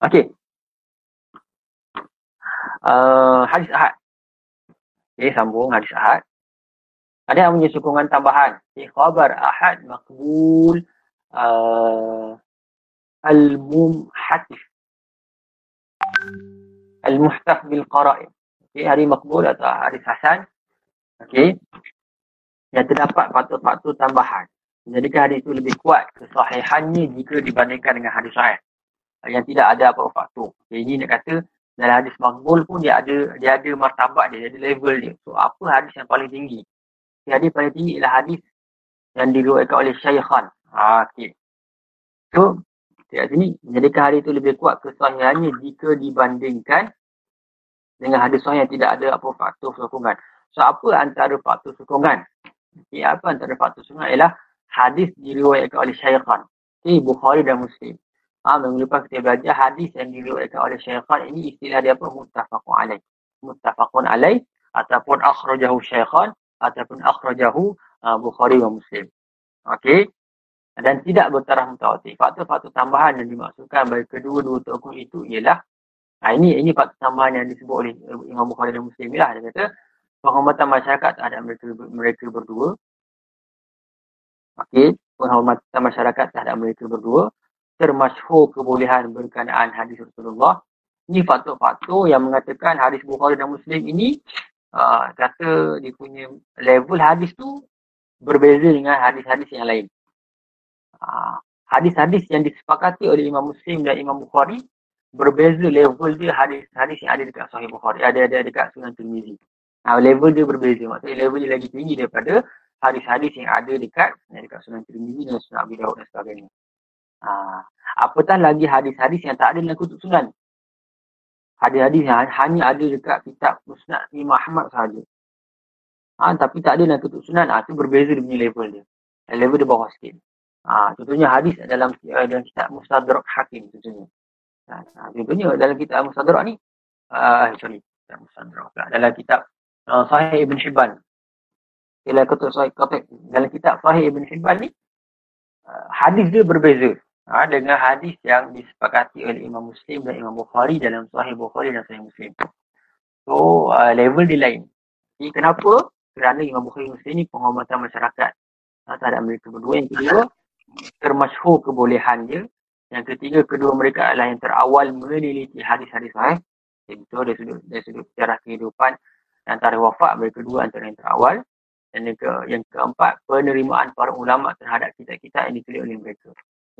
Okey. Uh, hadis ahad. Okey, sambung hadis ahad. Ada yang punya sokongan tambahan. Okay, khabar ahad makbul uh, al-mumhatif. Al-muhtaf bil qara'in. Okay, hari makbul atau hadis hasan. Okey. Yang terdapat faktor-faktor tambahan. Jadikan hadis itu lebih kuat kesahihannya jika dibandingkan dengan hadis sahih. Yang tidak ada apa-apa faktor. Okay, ini nak kata dalam hadis makbul pun dia ada dia ada martabat dia, dia ada level dia. So apa hadis yang paling tinggi? Hadis paling tinggi ialah hadis yang diriwayatkan oleh Syaikhan. Ha, okay. So, kat sini, menjadikan hadis itu lebih kuat kesahihannya jika dibandingkan dengan hadis sahih yang tidak ada apa faktor sokongan. So, apa antara faktor sokongan? Okay, apa antara faktor sokongan ialah hadis diriwayatkan oleh Syaikhan. Okay, Bukhari dan Muslim. Ha, minggu lepas kita belajar hadis yang diriwayatkan oleh Syaikhan ini istilah dia apa? Muttafaqun alaih. Muttafaqun alaih ataupun akhrajahu Syaikhan ataupun akhrajahu uh, Bukhari wa Muslim. Okey. Dan tidak bertaraf mutawatir. Faktor-faktor tambahan yang dimaksudkan bagi kedua-dua tokoh itu ialah ha, ini ini faktor tambahan yang disebut oleh Imam Bukhari dan Muslim lah. Dia kata penghormatan masyarakat terhadap mereka, mereka berdua. Okey. Penghormatan masyarakat terhadap mereka berdua termasyhur kebolehan berkenaan hadis Rasulullah. Ini faktor-faktor yang mengatakan hadis Bukhari dan Muslim ini uh, kata dia punya level hadis tu berbeza dengan hadis-hadis yang lain. Uh, hadis-hadis yang disepakati oleh Imam Muslim dan Imam Bukhari berbeza level dia hadis-hadis yang ada dekat Sahih Bukhari, ada ada dekat Sunan Tirmizi. Nah, level dia berbeza. Maksudnya level dia lagi tinggi daripada hadis-hadis yang ada dekat dekat Sunan Tirmizi dan Sunan Abi Dawud dan sebagainya. Ha, apatah lagi hadis-hadis yang tak ada dalam kutub sunan. Hadis-hadis yang hanya ada dekat kitab Musnad Imam Ahmad sahaja. Ha, tapi tak ada dalam kutub sunan. Ha, itu berbeza dia punya level dia. Level dia bawah sikit. Ha, contohnya hadis dalam uh, dalam kitab Mustadrak Hakim contohnya. Ha, ha, contohnya dalam kitab Mustadrak ni. Uh, sorry. Mustadrak. Dalam kitab uh, Sahih Ibn Hibban. Dalam kitab Sahih, dalam kitab Sahih Ibn Hibban ni. Uh, hadis dia berbeza ha, dengan hadis yang disepakati oleh Imam Muslim dan Imam Bukhari dalam Sahih Bukhari dan Sahih Muslim. So, uh, level dia lain. Jadi, kenapa? Kerana Imam Bukhari Muslim ni penghormatan masyarakat ha, terhadap mereka berdua. Yang kedua, termasyhur kebolehan dia. Yang ketiga, kedua mereka adalah yang terawal meneliti hadis-hadis sahih. Itu dari sudut, dari sudut sejarah kehidupan antara wafat mereka dua antara yang terawal. Dan yang, ke, yang keempat, penerimaan para ulama terhadap kitab-kitab yang ditulis oleh mereka.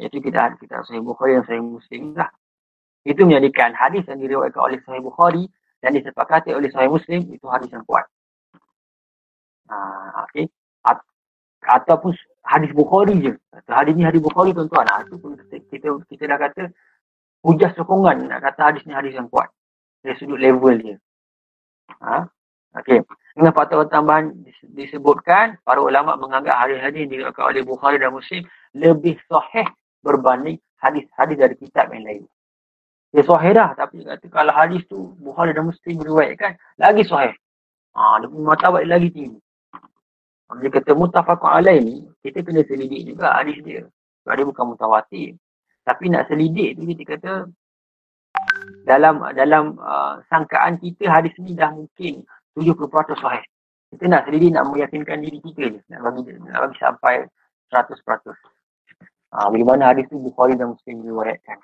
Iaitu kita ada kitab Sahih Bukhari dan Sahih Muslim lah. Itu menjadikan hadis yang diriwayatkan oleh Sahih Bukhari dan disepakati oleh Sahih Muslim itu hadis yang kuat. Ha, okay. At- ataupun hadis Bukhari je. Hadis ni hadis Bukhari tuan-tuan. Ha, itu pun kita, kita, kita dah kata hujah sokongan nak kata hadis ni hadis yang kuat. Dari sudut level dia. Ha? Okay. Dengan faktor tambahan disebutkan, para ulama menganggap hadis-hadis yang oleh Bukhari dan Muslim lebih sahih berbanding hadis-hadis dari kitab yang lain. Dia sahih dah tapi kata kalau hadis tu Bukhari dan Muslim meriwayatkan lagi sahih. Ha, dia punya martabat lagi tinggi. Dia kata mutafakun alaih ni, kita kena selidik juga hadis dia. Sebab dia bukan mutawatir. Tapi nak selidik tu kita kata dalam dalam uh, sangkaan kita hadis ni dah mungkin 70% sahih. Kita nak selidik nak meyakinkan diri kita je. Nak bagi, nak bagi sampai 100%. Ha, bagaimana hadis itu Bukhari dan Muslim diriwayatkan.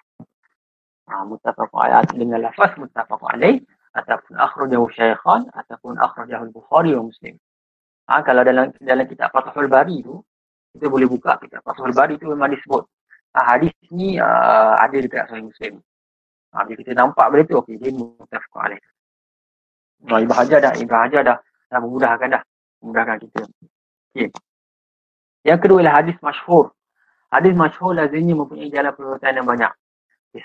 Ha, mutafaqun ayat dengan lafaz mutafaqun alaih ataupun akhrajahu syaikhan ataupun akhrajahu Bukhari dan Muslim. Ha, kalau dalam dalam kitab Fathul Bari tu kita boleh buka kitab Fathul Bari tu memang disebut ha, hadis ni uh, ada dekat Sahih Muslim. Ha, bila kita nampak benda tu okey dia mutafaqun alaih. Nah, Ibn Hajar dah, Ibn Hajar dah, dah memudahkan dah. Memudahkan kita. Okay. Yang kedua ialah hadis masyhur Hadis masyhur lazimnya mempunyai jalan perbuatan yang banyak.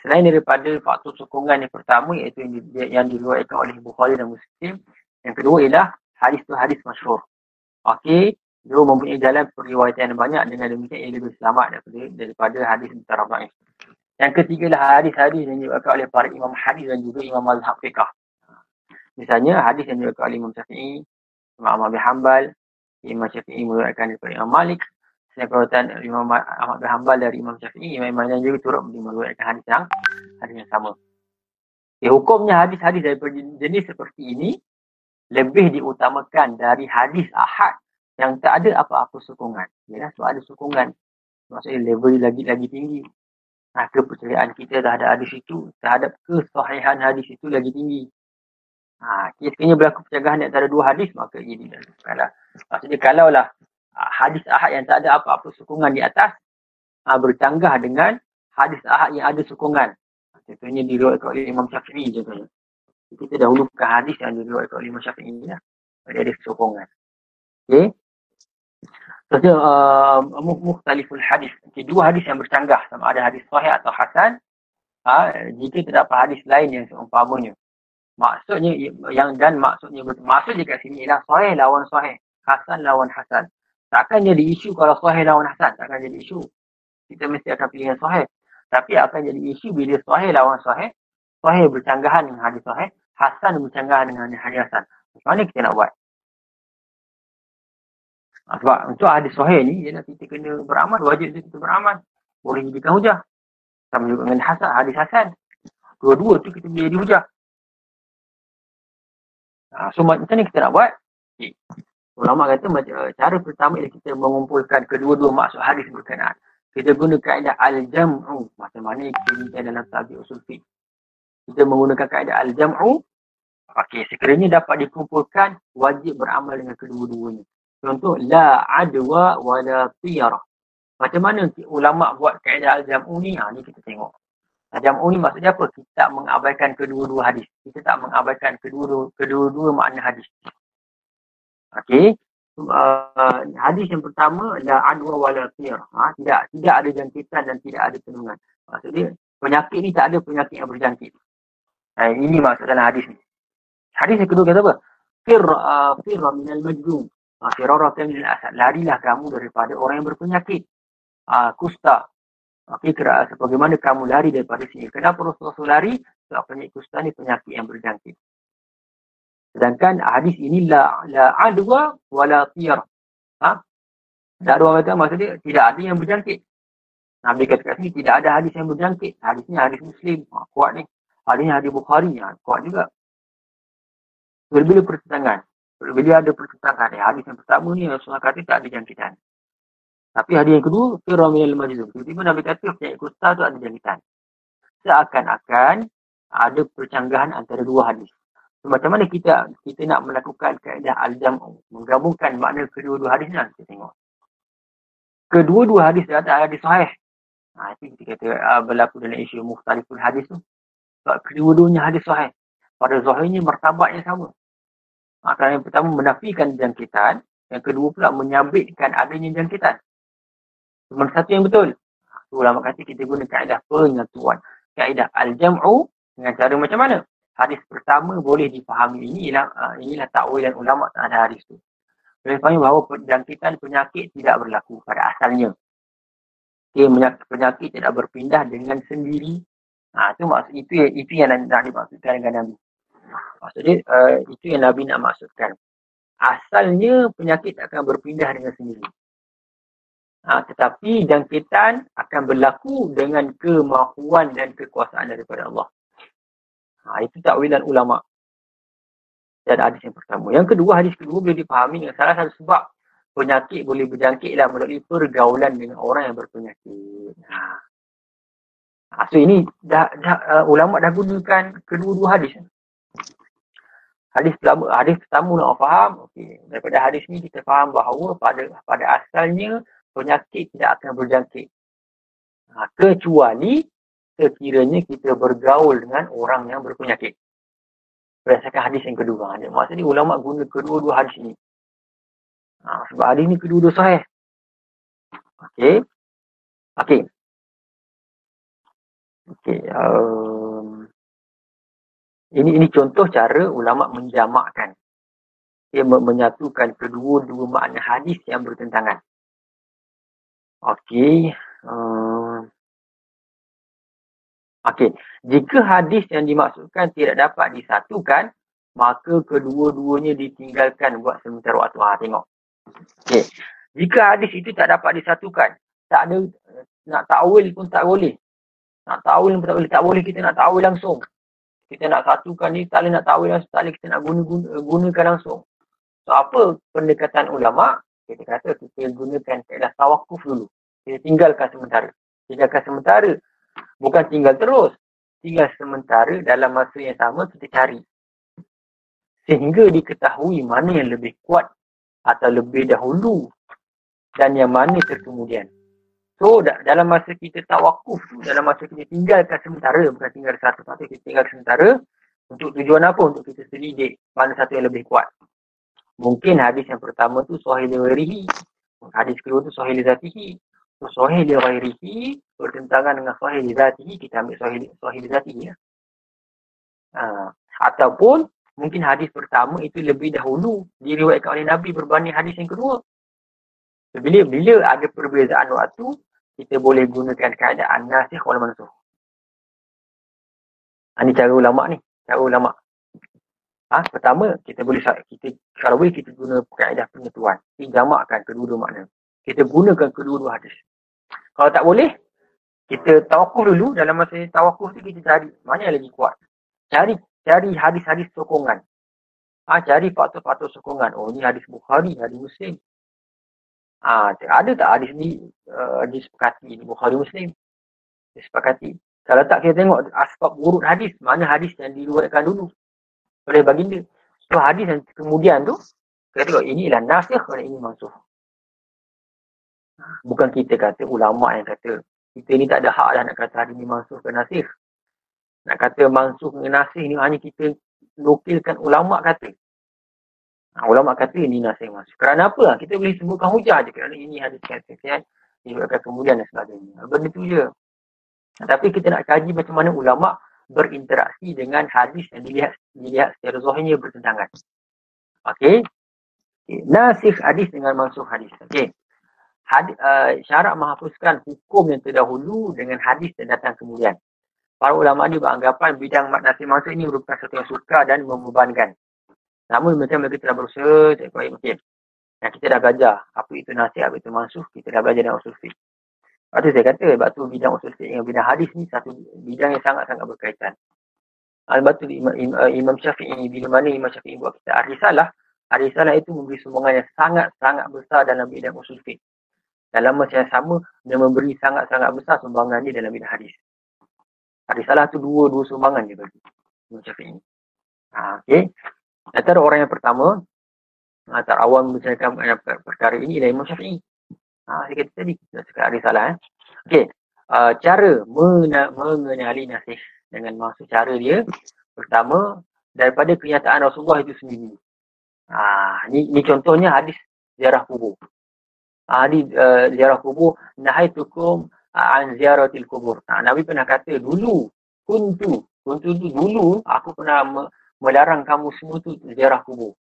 Selain daripada faktor sokongan yang pertama iaitu yang, di, yang diriwayatkan oleh Bukhari dan Muslim. Yang kedua ialah hadis tu hadis masyhur. Okey, dia mempunyai jalan periwayatan yang banyak dengan demikian ia lebih selamat daripada, daripada hadis antara dhaif. Yang ketiga ialah hadis-hadis yang diriwayatkan oleh para imam hadis dan juga imam mazhab fiqh. Misalnya hadis yang diriwayatkan oleh Imam Syafi'i, Imam bin Hanbal, Imam Syafi'i meriwayatkan daripada Imam Malik, Seperti Imam Ahmad bin Hanbal dari Imam Syafi'i, Imam Imam juga turut meriwayatkan hadis yang hadis yang sama. Okay, hukumnya hadis-hadis daripada jenis seperti ini lebih diutamakan dari hadis ahad yang tak ada apa-apa sokongan. Ya, so ada sokongan. Maksudnya level lagi lagi tinggi. Nah, kepercayaan kita terhadap hadis itu, terhadap kesahihan hadis itu lagi tinggi. Ha, sekiranya berlaku pencegahan di antara dua hadis, maka ini adalah. Maksudnya kalau lah hadis ahad yang tak ada apa-apa sokongan di atas, ha, bercanggah dengan hadis ahad yang ada sokongan. Contohnya diriwayatkan oleh Imam Syafi'i contohnya. Kita dahulukan hadis yang diriwayatkan oleh Imam Syafi'i lah. Dia ada sokongan. Okey. Seterusnya, uh, muhtaliful hadis. Okay, dua hadis yang bercanggah. Sama ada hadis sahih atau hasan. Ha, jika terdapat hadis lain yang seumpamanya. Maksudnya, yang dan maksudnya betul. Maksud dekat sini ialah sahih lawan sahih. Hasan lawan hasan. Takkan jadi isu kalau sahih lawan hasan. Takkan jadi isu. Kita mesti akan pilih yang sahih. Tapi akan jadi isu bila sahih lawan sahih. Sahih bercanggahan dengan hadis sahih. Hasan bercanggahan dengan hadis hasan. Macam mana kita nak buat? Ha, sebab untuk hadis sahih ni, ialah kita kena beramal. Wajib kita beramal. Boleh jadikan hujah. Sama juga dengan hasan, hadis hasan. Dua-dua tu kita boleh jadi hujah. Ha, so macam mana kita nak buat? Okay. Ulama kata cara pertama ialah kita mengumpulkan kedua-dua maksud hadis berkenaan kita guna kaedah al-jam'u. Macam mana kita ni dalam tabi usul fiqh. Kita menggunakan kaedah al-jam'u. Okey, sekiranya dapat dikumpulkan, wajib beramal dengan kedua-duanya. Contoh, la adwa wa la tiyara. Macam mana ulama buat kaedah al-jam'u ni? Ha, ni kita tengok. Al-jam'u ni maksudnya apa? Kita tak mengabaikan kedua-dua hadis. Kita tak mengabaikan kedua-dua, kedua-dua makna hadis. Okey, uh, hadis yang pertama la adwa wala. Ha, tidak tidak ada jangkitan dan tidak ada penungan. Maksudnya penyakit ni tak ada penyakit yang berjangkit. Ha, ini maksud dalam hadis ni. Hadis yang kedua kata apa? Fir uh, fir min al majnun. Ha, firara min al. Larilah kamu daripada orang yang berpenyakit. Ha, kusta. Okey, kira sebagaimana kamu lari daripada sini. Kenapa Rasulullah lari? Sebab penyakit kusta ni penyakit yang berjangkit. Sedangkan hadis ini la la adwa wala tiyar. Ha? Tak ada orang maksudnya tidak ada yang berjangkit. Nabi kata kat sini tidak ada hadis yang berjangkit. Hadisnya hadis Muslim. Ha, kuat ni. Hadisnya hadis Bukhari. Ha, kuat juga. Bila-bila pertentangan. Bila ada pertentangan. Ya, hadis yang pertama ni Rasulullah kata tak ada jangkitan. Tapi hadis yang kedua, Firah minal majzum. Tiba-tiba Nabi kata penyakit kusta tu ada jangkitan. Seakan-akan ada percanggahan antara dua hadis. Macam mana kita kita nak melakukan kaedah al-jam'u, menggabungkan makna kedua-dua hadis ni, kita tengok. Kedua-dua hadis ada hadis sahih. Ha, itu kita kata uh, berlaku dalam isu muhtalifun hadis tu. Sebab kedua-duanya hadis sahih. Pada zahirnya martabatnya sama. Ha, kerana yang pertama menafikan jangkitan, yang kedua pula menyabitkan adanya jangkitan. Cuma satu yang betul. Ha, ulama kata kita guna kaedah penyatuan. Kaedah al-jam'u dengan cara macam mana? Hadis pertama boleh dipahami ini ialah uh, inilah takwil dan ulama terhadap hadis tu. Boleh fahami bahawa penjangkitan penyakit tidak berlaku pada asalnya. Okay, penyakit tidak berpindah dengan sendiri. Ha, itu maksud itu itu yang nak dimaksudkan dengan Nabi. Maksudnya uh, itu yang Nabi nak maksudkan. Asalnya penyakit akan berpindah dengan sendiri. Ha, tetapi jangkitan akan berlaku dengan kemahuan dan kekuasaan daripada Allah. Ha, itu takwilan ulama. Dan hadis yang pertama. Yang kedua, hadis kedua boleh dipahami dengan salah satu sebab penyakit boleh berjangkit lah melalui pergaulan dengan orang yang berpenyakit. Ha. Ha, so ini dah, dah uh, ulama dah gunakan kedua-dua hadis. Hadis pertama, hadis pertama nak faham. Okay. Daripada hadis ni kita faham bahawa pada pada asalnya penyakit tidak akan berjangkit. Ha, kecuali sekiranya kita bergaul dengan orang yang berpenyakit. Berdasarkan hadis yang kedua. Maksudnya ulama guna kedua-dua hadis ini. Ha, sebab hadis ini kedua-dua sahih. Okey. Okey. Okey. Um, ini ini contoh cara ulama menjamakkan. Dia menyatukan kedua-dua makna hadis yang bertentangan. Okey. Um, Okey, jika hadis yang dimaksudkan tidak dapat disatukan, maka kedua-duanya ditinggalkan buat sementara waktu. Ha, tengok. Okey, Jika hadis itu tak dapat disatukan, tak ada nak ta'wil pun tak boleh. Nak ta'wil pun tak boleh. Tak boleh kita nak ta'wil langsung. Kita nak satukan ni, tak boleh nak ta'wil langsung. Tak boleh kita nak guna, guna, gunakan langsung. So, apa pendekatan ulama? Kita kata kita gunakan kaedah tawakuf dulu. Kita tinggalkan sementara. Tinggalkan sementara. Bukan tinggal terus. Tinggal sementara dalam masa yang sama kita cari. Sehingga diketahui mana yang lebih kuat atau lebih dahulu dan yang mana terkemudian. So dalam masa kita tawakuf tu, dalam masa kita tinggalkan sementara, bukan tinggal satu-satu, kita tinggal sementara untuk tujuan apa? Untuk kita selidik mana satu yang lebih kuat. Mungkin hadis yang pertama tu sahih li Hadis kedua tu sahih li zatihi. Sahih li ghairihi bertentangan dengan sahih li zatihi, kita ambil sahih sahih li zatihi ya. Ha. ataupun mungkin hadis pertama itu lebih dahulu diriwayatkan oleh Nabi berbanding hadis yang kedua. Bila bila ada perbezaan waktu, kita boleh gunakan keadaan nasikh wal mansuh. Ini cara ulama ni, cara ulama. Ha, pertama, kita boleh kita kalau boleh kita guna kaedah penyatuan. Kita jamakkan kedua-dua makna. Kita gunakan kedua-dua hadis. Kalau tak boleh, kita tawakuf dulu dalam masa tawakuf tu kita cari mana yang lagi kuat. Cari cari hadis-hadis sokongan. Ha, cari faktor-faktor sokongan. Oh, ni hadis Bukhari, hadis Muslim. Ha, ada tak hadis ni uh, disepakati di Bukhari Muslim? Disepakati. Kalau tak kita tengok asbab urut hadis, mana hadis yang diruatkan dulu oleh baginda. So hadis yang kemudian tu, kita tengok ini inilah nasikh dan ini mansuh. Bukan kita kata ulama yang kata kita ni tak ada hak dah nak kata hadis ni mansuh ke nasikh. Nak kata mansuh ke nasikh ni hanya kita nukilkan ulama kata. Ha, ulama kata ini nasi masuk. Kerana apa? Kita boleh sebutkan hujah je. Kerana ini hadis kata-kata disebutkan kemudian dan sebagainya. Benda tu je. Tapi kita nak kaji macam mana ulama berinteraksi dengan hadis yang dilihat dilihat secara zahirnya bertentangan. Okey. Okay. Nasih hadis dengan masuk hadis. Okey. Hadis, uh, syarat menghapuskan hukum yang terdahulu dengan hadis yang datang kemudian. Para ulama ni beranggapan bidang nasih masuk ini merupakan satu yang suka dan membebankan. Namun macam mereka telah berusaha tak baik mungkin. Yang kita dah belajar apa itu nasihat, apa itu mansuh, kita dah belajar dalam usul fiqh. Lepas tu saya kata, sebab tu bidang usul fiqh dengan bidang hadis ni satu bidang yang sangat-sangat berkaitan. Sebab tu Imam, Imam Syafi'i, bila mana Imam Syafi'i buat kita Arisalah, Arisalah itu memberi sumbangan yang sangat-sangat besar dalam bidang usul fiqh. Dalam masa yang sama, dia memberi sangat-sangat besar sumbangan dia dalam bidang hadis. Arisalah tu dua-dua sumbangan dia bagi. Imam Syafi'i. Ha, okay. Antara orang yang pertama, antara awam membicarakan perkara ini ialah Imam Syafi'i. Ha, saya kata tadi, saya cakap ada salah. Eh. Okey, uh, cara mena- mengenali nasih dengan maksud cara dia, pertama, daripada kenyataan Rasulullah itu sendiri. Ha, ni, ni contohnya hadis ziarah kubur. Hadis uh, ziarah kubur, nahaitukum an ziaratil kubur. Ha, Nabi pernah kata, dulu, kuntu, kuntu tu dulu, aku pernah melarang kamu semua tu ziarah kubur.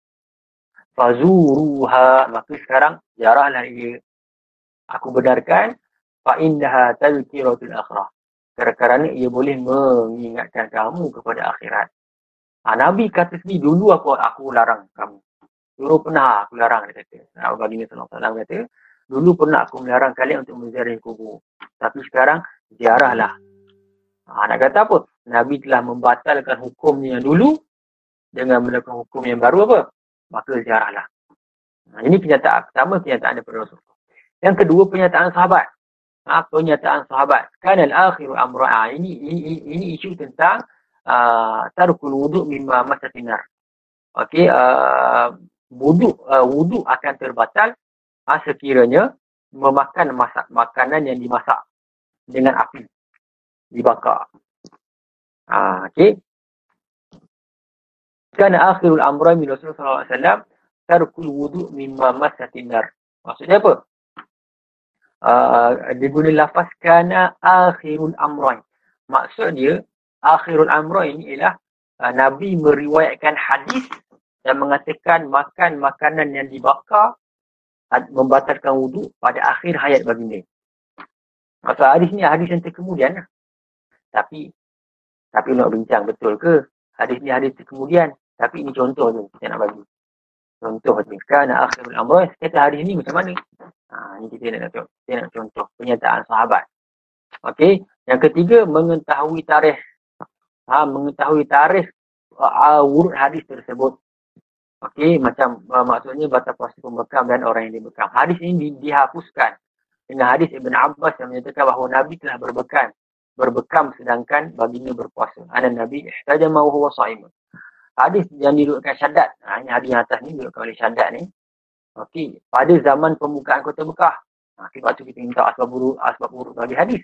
Fazuruha, maka sekarang ziarahlah dia. Aku benarkan, fa innaha tazkiratul akhirah. Kerana ia boleh mengingatkan kamu kepada akhirat. Ha, Nabi kata sendiri, dulu aku aku larang kamu. Dulu pernah aku larang, dia kata. Abu Bakar SAW kata, dulu pernah aku melarang kalian untuk menziarahi kubur. Tapi sekarang, ziarahlah. Ha, nak kata apa? Nabi telah membatalkan hukumnya yang dulu dengan melakukan hukum yang baru apa? Maka ziarahlah. Nah, ini kenyataan pertama, kenyataan daripada Rasulullah. Yang kedua, penyataan sahabat. Ha, penyataan sahabat. Kan al-akhiru amra'a. Ah, ini, ini, ini isu tentang uh, tarukul wuduk mimma masatinar. Okey, uh, wuduk, uh, wuduk akan terbatal uh, sekiranya memakan masak, makanan yang dimasak dengan api. Dibakar. Uh, Okey, Kana akhirul amra min Rasulullah SAW tarkul wudu mimma masatin nar. Maksudnya apa? Uh, dia guna lafaz kana akhirul amra. Maksud dia akhirul amra ini ialah uh, Nabi meriwayatkan hadis yang mengatakan makan makanan yang dibakar membatalkan wudu pada akhir hayat baginda. Maksud hadis ni hadis yang terkemudian. Lah. Tapi tapi nak bincang betul ke hadis ni hadis terkemudian? Tapi ini contoh je saya nak bagi. Contoh ni, kana akhirul amr, kata hari ini macam mana? Ha, ini kita nak kita nak contoh pernyataan sahabat. Okey, yang ketiga mengetahui tarikh. Ha, mengetahui tarikh uh, urut hadis tersebut. Okey, macam uh, maksudnya batas puasa pembekam dan orang yang dibekam. Hadis ini di, dihapuskan dengan hadis Ibn Abbas yang menyatakan bahawa Nabi telah berbekam berbekam sedangkan baginda berpuasa. Ana Nabi ihtajama wa huwa shaim hadis yang diriwayatkan Syaddad. Ha, ini hadis yang atas ni diriwayatkan oleh Syaddad ni. Okey, pada zaman pembukaan kota Mekah. Ha, sebab tu kita minta asbab buruk, asbab buruk bagi hadis.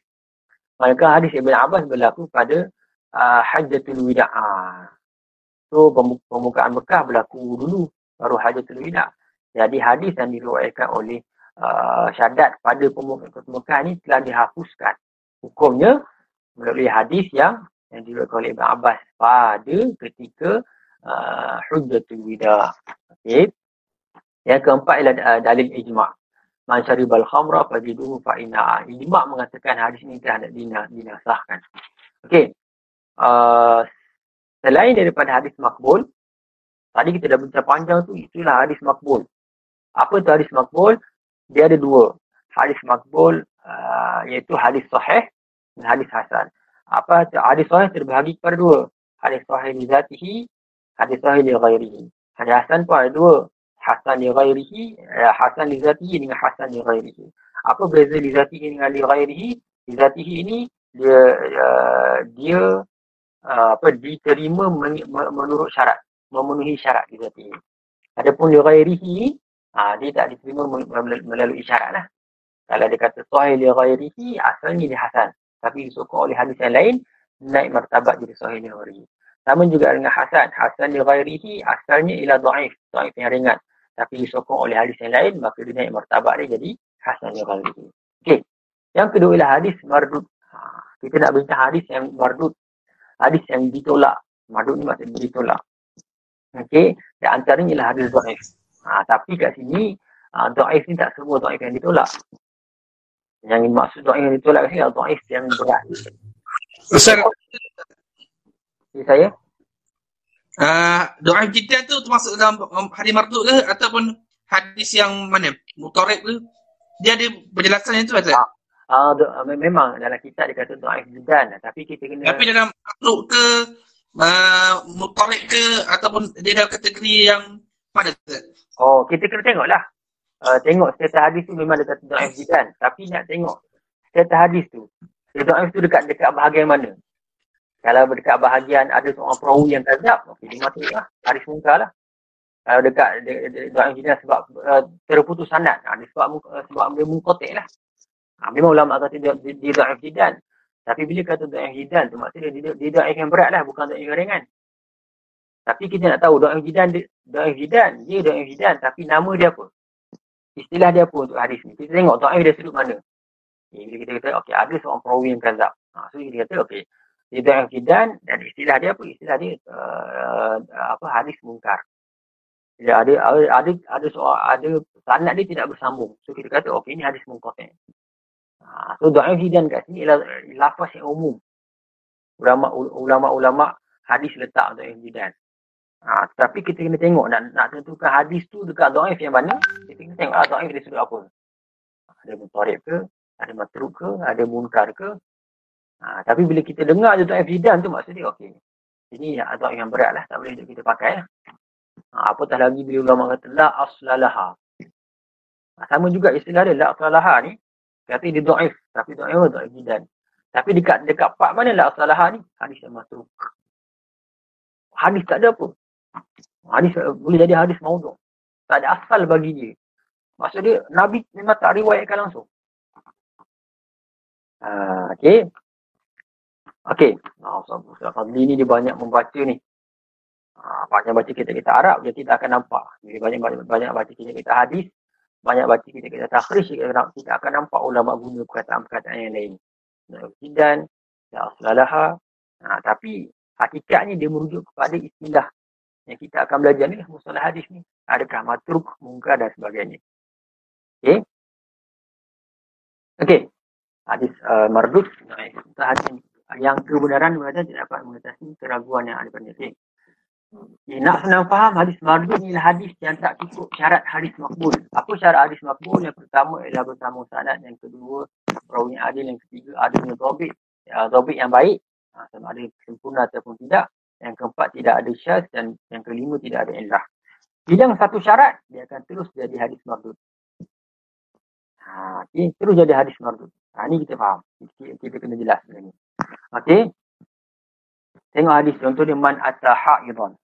Maka hadis Ibn Abbas berlaku pada uh, Hajjatul Wida'. Ha. So, pembukaan Mekah berlaku dulu. Baru Hajjatul Wida'. Jadi hadis yang diriwayatkan oleh uh, Syaddad pada pembukaan kota Mekah ni telah dihapuskan. Hukumnya melalui hadis yang yang diriwayatkan oleh Ibn Abbas pada ketika uh, hujjatul wida. Okey. Yang keempat ialah uh, dalil ijma'. Man syaribal khamra fajiduhu fa inna ijma' mengatakan hadis ini telah dina, dinasahkan. Okey. Uh, selain daripada hadis makbul, tadi kita dah bincang panjang tu, itulah hadis makbul. Apa tu hadis makbul? Dia ada dua. Hadis makbul uh, iaitu hadis sahih dan hadis hasan. Apa hadis sahih terbahagi kepada dua. Hadis sahih li zatihi hadis sahih li ghairihi. Hadis hasan pun ada dua. Hasan li ghairihi, eh, hasan li zatihi dengan hasan li ghairihi. Apa beza li zatihi dengan li ghairihi? Li zatihi ini dia uh, dia uh, apa diterima men- menurut syarat, memenuhi syarat li zatihi. Adapun li ghairihi, uh, dia tak diterima melalui syarat lah. Kalau dia kata sahih li ghairihi, asalnya dia hasan. Tapi disokong oleh hadis yang lain, naik martabat jadi sahih li ghairihi. Sama juga dengan Hasan. Hasan di ghairihi asalnya ialah da'if. Da'if yang ringan. Tapi disokong oleh hadis yang lain, maka dia naik martabat dia jadi Hasan di ghairihi. Okey. Yang kedua ialah hadis mardud. Ha, kita nak bincang hadis yang mardud. Hadis yang ditolak. Mardud ni maksudnya ditolak. Okey. Dan antaranya ialah hadis da'if. Ha, tapi kat sini, uh, da'if ni tak semua da'if yang ditolak. Yang maksud da'if yang ditolak kat sini adalah da'if yang berat. Ustaz, jadi saya? Uh, doa kita tu termasuk dalam um, hadis marduk ke ataupun hadis yang mana? Mutarib ke? Dia ada penjelasan itu Ustaz? Ah, uh, memang dalam kitab dia kata doa jidan tapi kita kena Tapi dalam makhluk ke uh, mutarib ke ataupun dia dalam kategori yang mana Ustaz? Oh, kita kena tengoklah. Uh, tengok status hadis tu memang dia kata doa jidan tapi nak tengok status hadis tu. Doa tu dekat dekat bahagian mana? Kalau dekat bahagian ada seorang perawi yang kazab, okey dia mati lah. Haris mungkar lah. Kalau dekat doa engineer sebab uh, terputus sanad. Ha, dia sebab, uh, sebab dia mungkotek lah. Ha, memang ulama kata dia, dia, dia doa engineer. Tapi bila kata doa engineer tu maksudnya dia, dia doa yang berat lah. Bukan doa yang ringan. Tapi kita nak tahu doa engineer, doa engineer, dia doa engineer. Tapi nama dia apa? Istilah dia apa untuk hadis ni? Kita tengok doa dia sudut mana. Okay, bila kita kata, okey ada seorang perawi yang kazab. Ha, so kita kata, okey Idah Fidan dan istilah dia apa? Istilah dia uh, apa hadis mungkar. Ya, ada ada ada ada soal ada sanad dia tidak bersambung. So kita kata okey ini hadis mungkar. Ha, so doa Fidan kat sini ialah lafaz yang umum. Ulama ulama hadis letak doa Fidan. Ha, tapi kita kena tengok nak nak tentukan hadis tu dekat doa yang mana? Kita kena tengok ah, doa dia sudut apa. Ada mutarib ke? Ada matruk ke? Ada munkar ke? Ha, tapi bila kita dengar je Tuan Fidan tu maksudnya okey. Ini adab yang berat lah. Tak boleh kita pakai lah. Ha, apatah lagi bila ulama kata la aslalaha. Ha, sama juga istilah dia la aslalaha ni. Kata dia do'if. Tapi do'if apa do'if Fidan. Tapi dekat dekat part mana la aslalaha ni? Hadis yang masuk. Hadis tak ada apa. Hadis boleh jadi hadis maudhu. Tak ada asal bagi dia. Maksud dia Nabi memang tak riwayatkan langsung. Uh, okay. Okey. Nah, Ustaz Fadli ni dia banyak membaca ni. Ha, banyak baca kitab-kitab Arab, dia tidak akan nampak. Dia banyak, banyak, banyak baca kitab-kitab hadis, banyak baca kitab-kitab takhrij, kita, kita akan nampak ulama guna perkataan-perkataan yang lain. Dan, ya aslalaha. Ha, tapi, hakikatnya dia merujuk kepada istilah yang kita akan belajar ni, musalah hadis ni. Adakah matruk, mungkar dan sebagainya. Okey. Okey. Hadis uh, mardut. Nah, yang kebenaran berada tidak dapat mengatasi keraguan yang ada pada diri. Ya, nak senang faham hadis mardud ni hadis yang tak cukup syarat hadis makbul. Apa syarat hadis makbul? Yang pertama ialah bersama sanad, yang kedua perawi adil, yang ketiga adilnya dobit. Ya, dobit yang baik, ha, sama ada sempurna ataupun tidak. Yang keempat tidak ada syaz dan yang kelima tidak ada ilah. Hilang satu syarat, dia akan terus jadi hadis mardud. Ha, okay, terus jadi hadis mardud. Ha, ini kita faham. Kita, kita kena jelas. Okey. Tengok hadis contoh dia man ataha idhan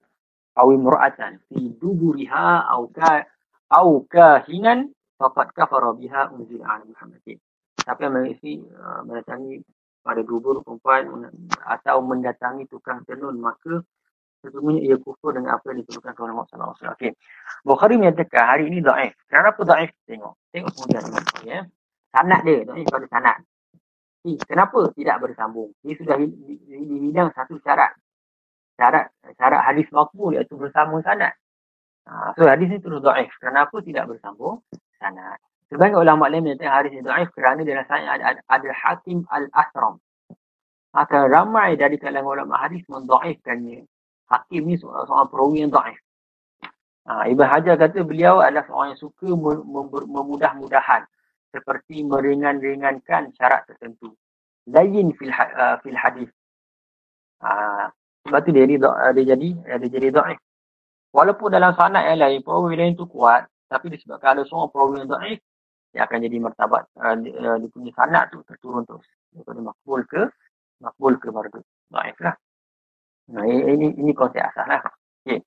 aw imra'atan fi duburiha aw ka aw kahinan faqad kafara biha unzila ala Muhammadin. Siapa yang mengisi uh, mendatangi pada dubur perempuan atau mendatangi tukang tenun maka sesungguhnya ia kufur dengan apa yang diturunkan oleh Muhammad sallallahu alaihi wasallam. Okey. Bukhari menyatakan hari ini dhaif. Kenapa dhaif? Tengok. Tengok kemudian ya. Sanad dia, dhaif pada sanad. Kenapa tidak bersambung? Dia sudah hilang satu syarat syarat syarat hadis makbul iaitu bersama sanad. Ha, so hadis ni terus dhaif. Kenapa tidak bersambung sanad? Sebagai ulama lain menyatakan hadis ini dhaif kerana dalam sanad ada, ada, ada Hakim Al-Asram. Maka ramai dari kalangan ulama hadis mendhaifkannya. Hakim ni seorang, seorang perawi yang dhaif. Ha, Ibn Hajar kata beliau adalah seorang yang suka memudah-mudahan seperti meringan-ringankan syarat tertentu. Lain fil, uh, fil hadis. Ha, sebab tu dia, dia, dia jadi dia jadi dhaif. Walaupun dalam sanad yang lain, perawi lain tu kuat, tapi disebabkan ada seorang perawi yang dhaif, dia akan jadi martabat, uh, dia, dia punya sanad tu terturun terus. Daripada makbul ke, makbul ke mardu. Dhaif lah. Nah, ini, ini konsep asal lah. Okay.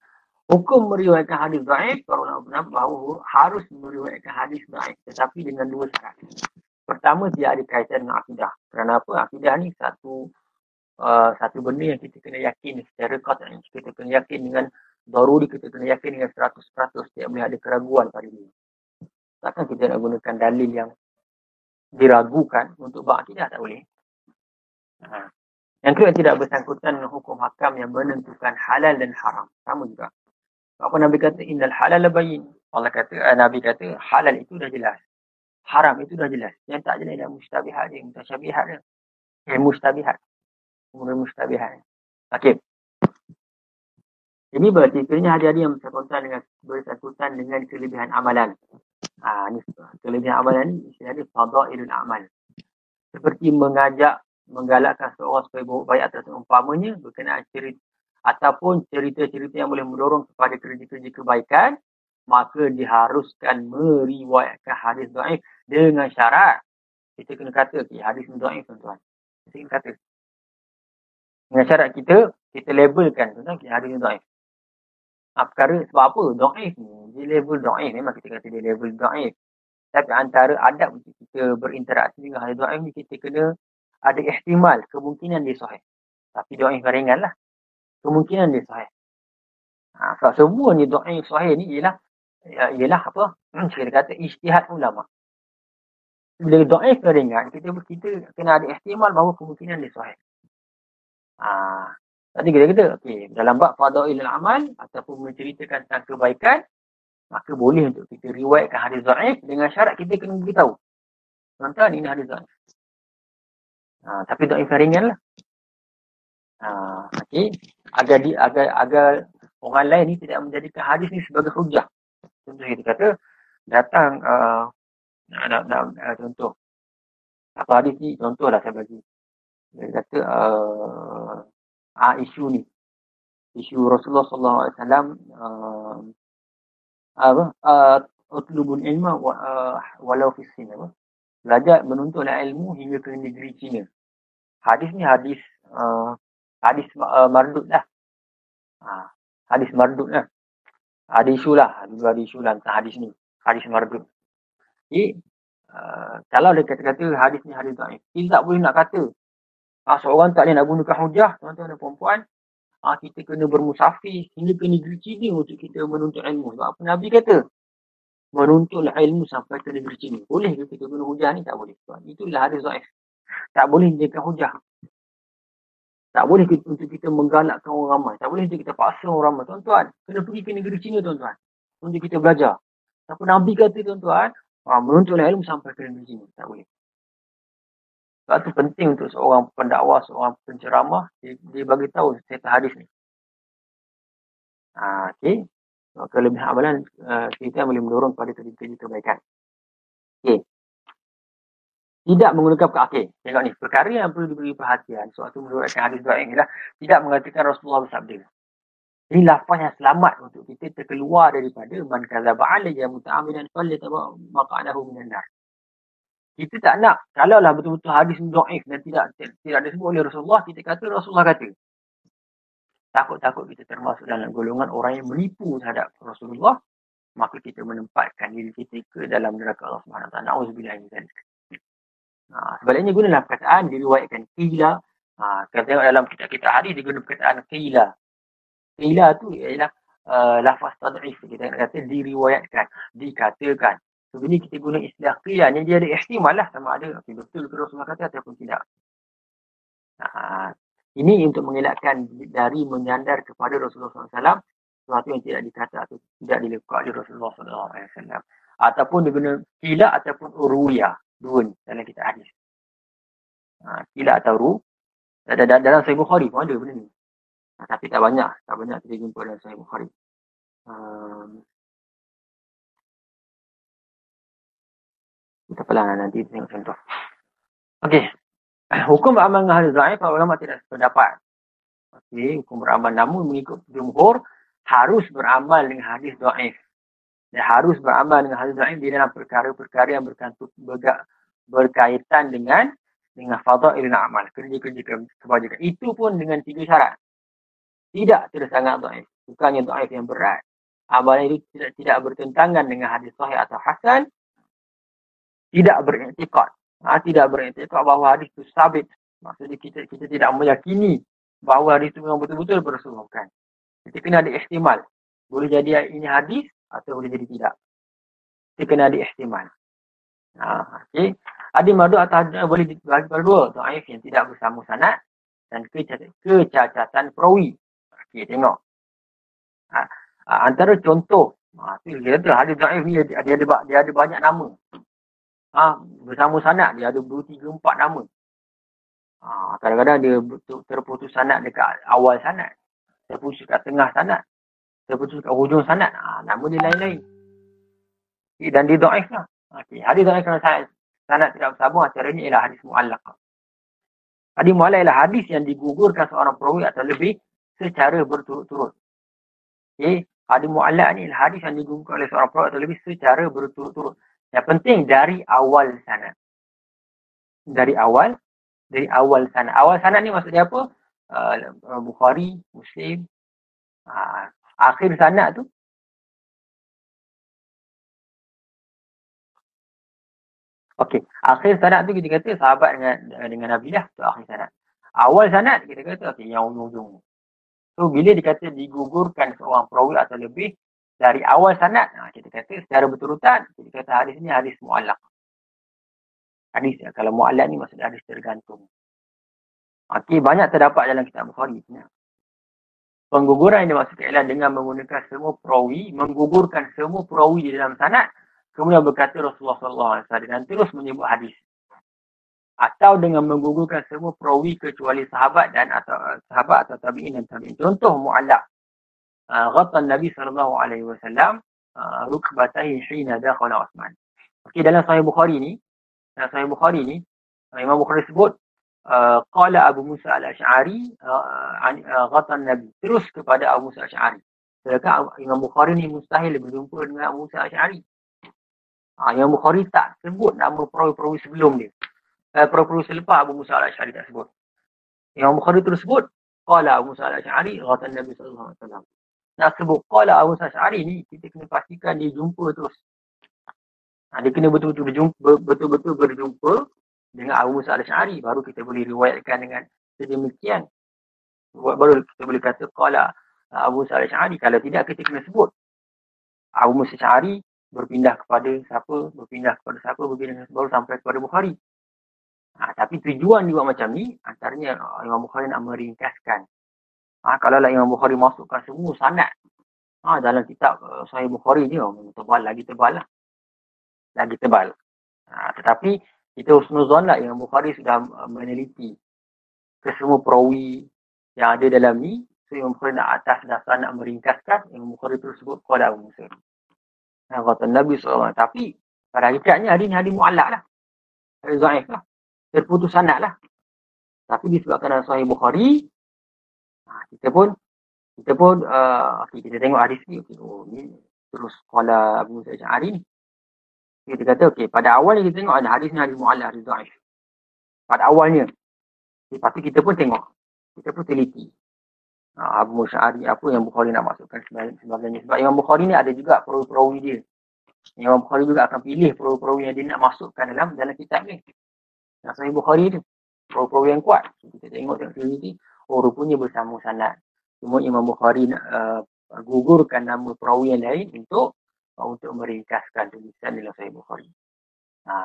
Hukum meriwayatkan hadis dhaif, ulama benar bahawa harus meriwayatkan hadis dhaif. Tetapi dengan dua syarat. Pertama, dia ada kaitan dengan akidah. Kerana apa? Akidah ni satu Uh, satu benda yang kita kena yakin secara kata kita kena yakin dengan daruri kita kena yakin dengan 100% tidak boleh ada keraguan pada dia. Takkan kita nak gunakan dalil yang diragukan untuk bak akidah tak boleh. Ha. Yang kedua tidak bersangkutan dengan hukum hakam yang menentukan halal dan haram. Sama juga. Apa Nabi kata innal halal bayin. Allah kata eh, Nabi kata halal itu dah jelas. Haram itu dah jelas. Yang tak jelas adalah mustabihat dia, mutasyabihat dia. Eh, mustabihat umur mustabihat. Okey. Ini berarti kerana hari-hari yang bersangkutan dengan bersangkutan dengan kelebihan amalan. Ha, ini kelebihan amalan ni istilahnya fadailul amal. Seperti mengajak, menggalakkan seorang supaya bawa baik atas umpamanya berkenaan cerita ataupun cerita-cerita yang boleh mendorong kepada kerja-kerja kebaikan maka diharuskan meriwayatkan hadis dhaif dengan syarat kita kena kata okay, hadis dhaif tuan-tuan. Kita kena kata dengan syarat kita, kita labelkan tu kan, hari ni do'if. Ha, perkara sebab apa? Do'if ni, dia label do'if. Memang kita kata dia label do'if. Tapi antara adab untuk kita berinteraksi dengan hari do'if ni, kita kena ada ihtimal, kemungkinan dia sahih. Tapi do'if ringan lah. Kemungkinan dia sahih. Ha, sebab semua ni do'if sahih ni ialah, ya, ialah apa? Hmm, kita kata istihad ulama. Bila do'if ringan, kita, kita kena ada ihtimal bahawa kemungkinan dia sahih. Ha, tadi kita kata, okay, dalam bab fadail amal ataupun menceritakan tentang kebaikan, maka boleh untuk kita riwayatkan hadis dhaif dengan syarat kita kena beritahu. Tuan-tuan, ini hadis dhaif. Ha, tapi dhaif ringan lah. Ha, okay. Agar, di, agar, agar orang lain ni tidak menjadikan hadis ni sebagai hujah. Contoh kita kata, datang, uh, nak, nak, nak, contoh. Apa hadis ni? Contoh lah saya bagi dia kata uh, ah, isu ni. Isu Rasulullah sallallahu alaihi wasallam uh, apa uh, utlubun ilma wa, uh, walau fi sin apa? Belajar menuntutlah ilmu hingga ke negeri Cina. Hadis ni hadis uh, hadis uh, mardud lah. Uh, hadis mardud lah. Ada isu lah ada isu lah tentang hadis ni hadis mardud. Jadi uh, kalau dia kata-kata hadis ni hadis tak kita tak boleh nak kata Ha, seorang tak boleh nak gunakan hujah, tuan-tuan dan perempuan. Ha, kita kena bermusafir hingga ke negeri Cina untuk kita menuntut ilmu. Sebab apa Nabi kata? Menuntutlah ilmu sampai ke negeri Cina. Boleh ke kita guna hujah ni? Tak boleh. Tuan. Itulah hadis Zaif. Tak boleh jadikan hujah. Tak boleh kita, untuk kita menggalakkan orang ramai. Tak boleh untuk kita paksa orang ramai. Tuan-tuan, kena pergi ke negeri Cina tuan-tuan. Untuk kita belajar. Tapi Nabi kata tuan-tuan, ha, menuntutlah ilmu sampai ke negeri Cina. Tak boleh. Sebab tu penting untuk seorang pendakwah, seorang penceramah, dia, dia bagi tahu cerita hadis ni. Ha, okay. Kelebihan amalan uh, kita boleh mendorong pada kerja-kerja kebaikan. Okay. Tidak menggunakan perkara. Okay. Tengok ni. Perkara yang perlu diberi perhatian. Suatu menurutkan hadis doa ini lah. Tidak mengatakan Rasulullah bersabda. Ini lafaz yang selamat untuk kita terkeluar daripada man kazaba alayya muta'amidan fallataba maq'adahu minan nar. Kita tak nak kalaulah betul-betul hadis dhaif dan tidak tidak disebut oleh Rasulullah kita kata Rasulullah kata. Takut-takut kita termasuk dalam golongan orang yang menipu terhadap Rasulullah maka kita menempatkan diri kita ke dalam neraka Allah Subhanahu Taala. Min. Ha, sebaliknya gunalah perkataan diriwayatkan qila. Ha, kita tengok dalam kitab kita hadis digunakan perkataan qila. Qila tu ialah uh, lafaz tad'if kita kata diriwayatkan, dikatakan. Sebenarnya kita guna istilah qila ni dia ada ihtimal lah sama ada okay, betul ke Rasulullah kata ataupun tidak. Nah, ini untuk mengelakkan dari menyandar kepada Rasulullah SAW sesuatu yang tidak dikata atau tidak dilakukan oleh Rasulullah SAW. Ataupun diguna kila ataupun uruya. Dua ni dalam kita hadis. Ha, kila atau ru. Dalam Sahih Bukhari pun ada benda ni. Ha, tapi tak banyak. Tak banyak kita jumpa dalam Sahih Bukhari. Um, kita pelan nanti tengok contoh. Okey. Hukum beramal dengan hadis dhaif para ulama tidak sependapat. Okey, hukum beramal namun mengikut jumhur harus beramal dengan hadis dhaif. Dan harus beramal dengan hadis dhaif di dalam perkara-perkara yang berkantut, berga, berkaitan dengan dengan fadail amal, kerja-kerja kebajikan. Itu pun dengan tiga syarat tidak tidak sangat dhaif. Bukannya dhaif yang berat. Amalan itu tidak tidak bertentangan dengan hadis sahih atau hasan. Tidak beriktikad. Ha, tidak beriktikad bahawa hadis itu sabit. Maksudnya kita kita tidak meyakini bahawa hadis itu memang betul-betul bersumberkan. Kita kena ada ihtimal. Boleh jadi ini hadis atau boleh jadi tidak. Kita kena ada ihtimal. Ha, okay. Hadis madu atau boleh dibagi dua. Dhaif yang tidak bersama sanat dan kecacatan perawi. Okay, tengok. Ha, ha, antara contoh, ha, tu dia ada hadis dhaif ni dia, ada dia ada banyak nama. Ha, bersama sanad dia ada 2 3 4 nama. Ha, kadang-kadang dia terputus sanad dekat awal sanad. Terputus kat tengah sanad. Terputus kat hujung sanad. Ha, nama dia lain-lain. Okay, dan dia dhaif lah. Okay, hadis dhaif kerana sanad, sanad tidak bersambung acara ialah hadis mu'allaq. Hadis mu'allaq ialah hadis yang digugurkan seorang perawi atau lebih secara berturut-turut. Okay. Hadis mu'alak ni hadis yang digungkul oleh seorang perawi atau lebih secara berturut-turut. Yang penting dari awal sana. Dari awal, dari awal sana. Awal sana ni maksudnya apa? Uh, Bukhari, Muslim. Uh, akhir sana tu. Okey, akhir sanad tu kita kata sahabat dengan dengan Nabi lah tu akhir sanad. Awal sanad kita kata okey yang ujung-ujung. So bila dikata digugurkan seorang perawi atau lebih dari awal sanad, ha, kita kata secara berurutan, kita kata hadis ni hadis mu'allak. Hadis, kalau mu'allak ni maksudnya hadis tergantung. Okey, banyak terdapat dalam kitab Bukhari. Ya. Pengguguran yang dimaksudkan ialah dengan menggunakan semua perawi, menggugurkan semua perawi di dalam sanad, kemudian berkata Rasulullah SAW dan terus menyebut hadis atau dengan menggugurkan semua perawi kecuali sahabat dan atau sahabat atau tabi'in dan tabi'in. Contoh mu'allak. Ghatan Nabi sallallahu alaihi wasallam uh, rukbatahi hina dakhala Uthman. Okey dalam Sahih Bukhari ni, Sahih Bukhari Imam Bukhari sebut uh, qala Abu Musa al-Asy'ari uh, ghatan Nabi terus kepada Abu Musa al-Asy'ari. Sedangkan Imam Bukhari ni mustahil berjumpa dengan Abu Musa al-Asy'ari. Uh, Imam Bukhari tak sebut nama perawi-perawi sebelum dia uh, perawi selepas Abu Musa al-Ash'ari tak sebut. Imam Bukhari terus sebut, Qala Abu Musa al-Ash'ari, Ghatan Nabi SAW. Nak sebut Qala Abu al-Ash'ari ni, kita kena pastikan dia jumpa terus. Ha, dia kena betul-betul berjumpa, betul-betul berjumpa dengan Abu al-Ash'ari. Baru kita boleh riwayatkan dengan sedemikian. Baru kita boleh kata Qala Abu al-Ash'ari. Kalau tidak, kita kena sebut. Abu al-Ash'ari berpindah kepada siapa, berpindah kepada siapa, berpindah baru sampai kepada Bukhari. Ha, tapi tujuan dia buat macam ni, antaranya uh, Imam Bukhari nak meringkaskan. Ha, kalau lah Imam Bukhari masukkan semua sanat ha, dalam kitab uh, Sahih Bukhari ni, oh, tebal lagi tebal lah. Lagi tebal. Ha, tetapi kita husnuzon lah Imam Bukhari sudah uh, meneliti ke semua perawi yang ada dalam ni So Imam Bukhari nak atas dasar nak meringkaskan, Imam Bukhari terus sebut Qala Abu Musa. Nah, kata Nabi SAW. Tapi pada hakikatnya hadis ni hadis mu'allak lah. Hadis zaif lah. Terputus sanat lah. Tapi disebabkan dalam Sahih Bukhari, nah, kita pun kita pun uh, okay, kita tengok hadis ni, okay, oh, ni terus Qala Abu Musa Syahari ni. Kita kata, okay, pada awalnya kita tengok ada hadis ni hadis mu'allak, hadis zaif. Pada awalnya. Lepas tu kita pun tengok. Kita pun teliti. Ha, Abu Musyari apa yang Bukhari nak masukkan sebagainya. Sebab Imam Bukhari ni ada juga perawi-perawi dia. Imam Bukhari juga akan pilih perawi-perawi yang dia nak masukkan dalam dalam kitab ni. Yang Sahih Bukhari tu. Perawi-perawi yang kuat. Kita tengok tengok teliti. Rupanya bersama sanat. Cuma Imam Bukhari uh, gugurkan nama perawi yang lain untuk uh, untuk meringkaskan tulisan dalam Sahih Bukhari. Ha,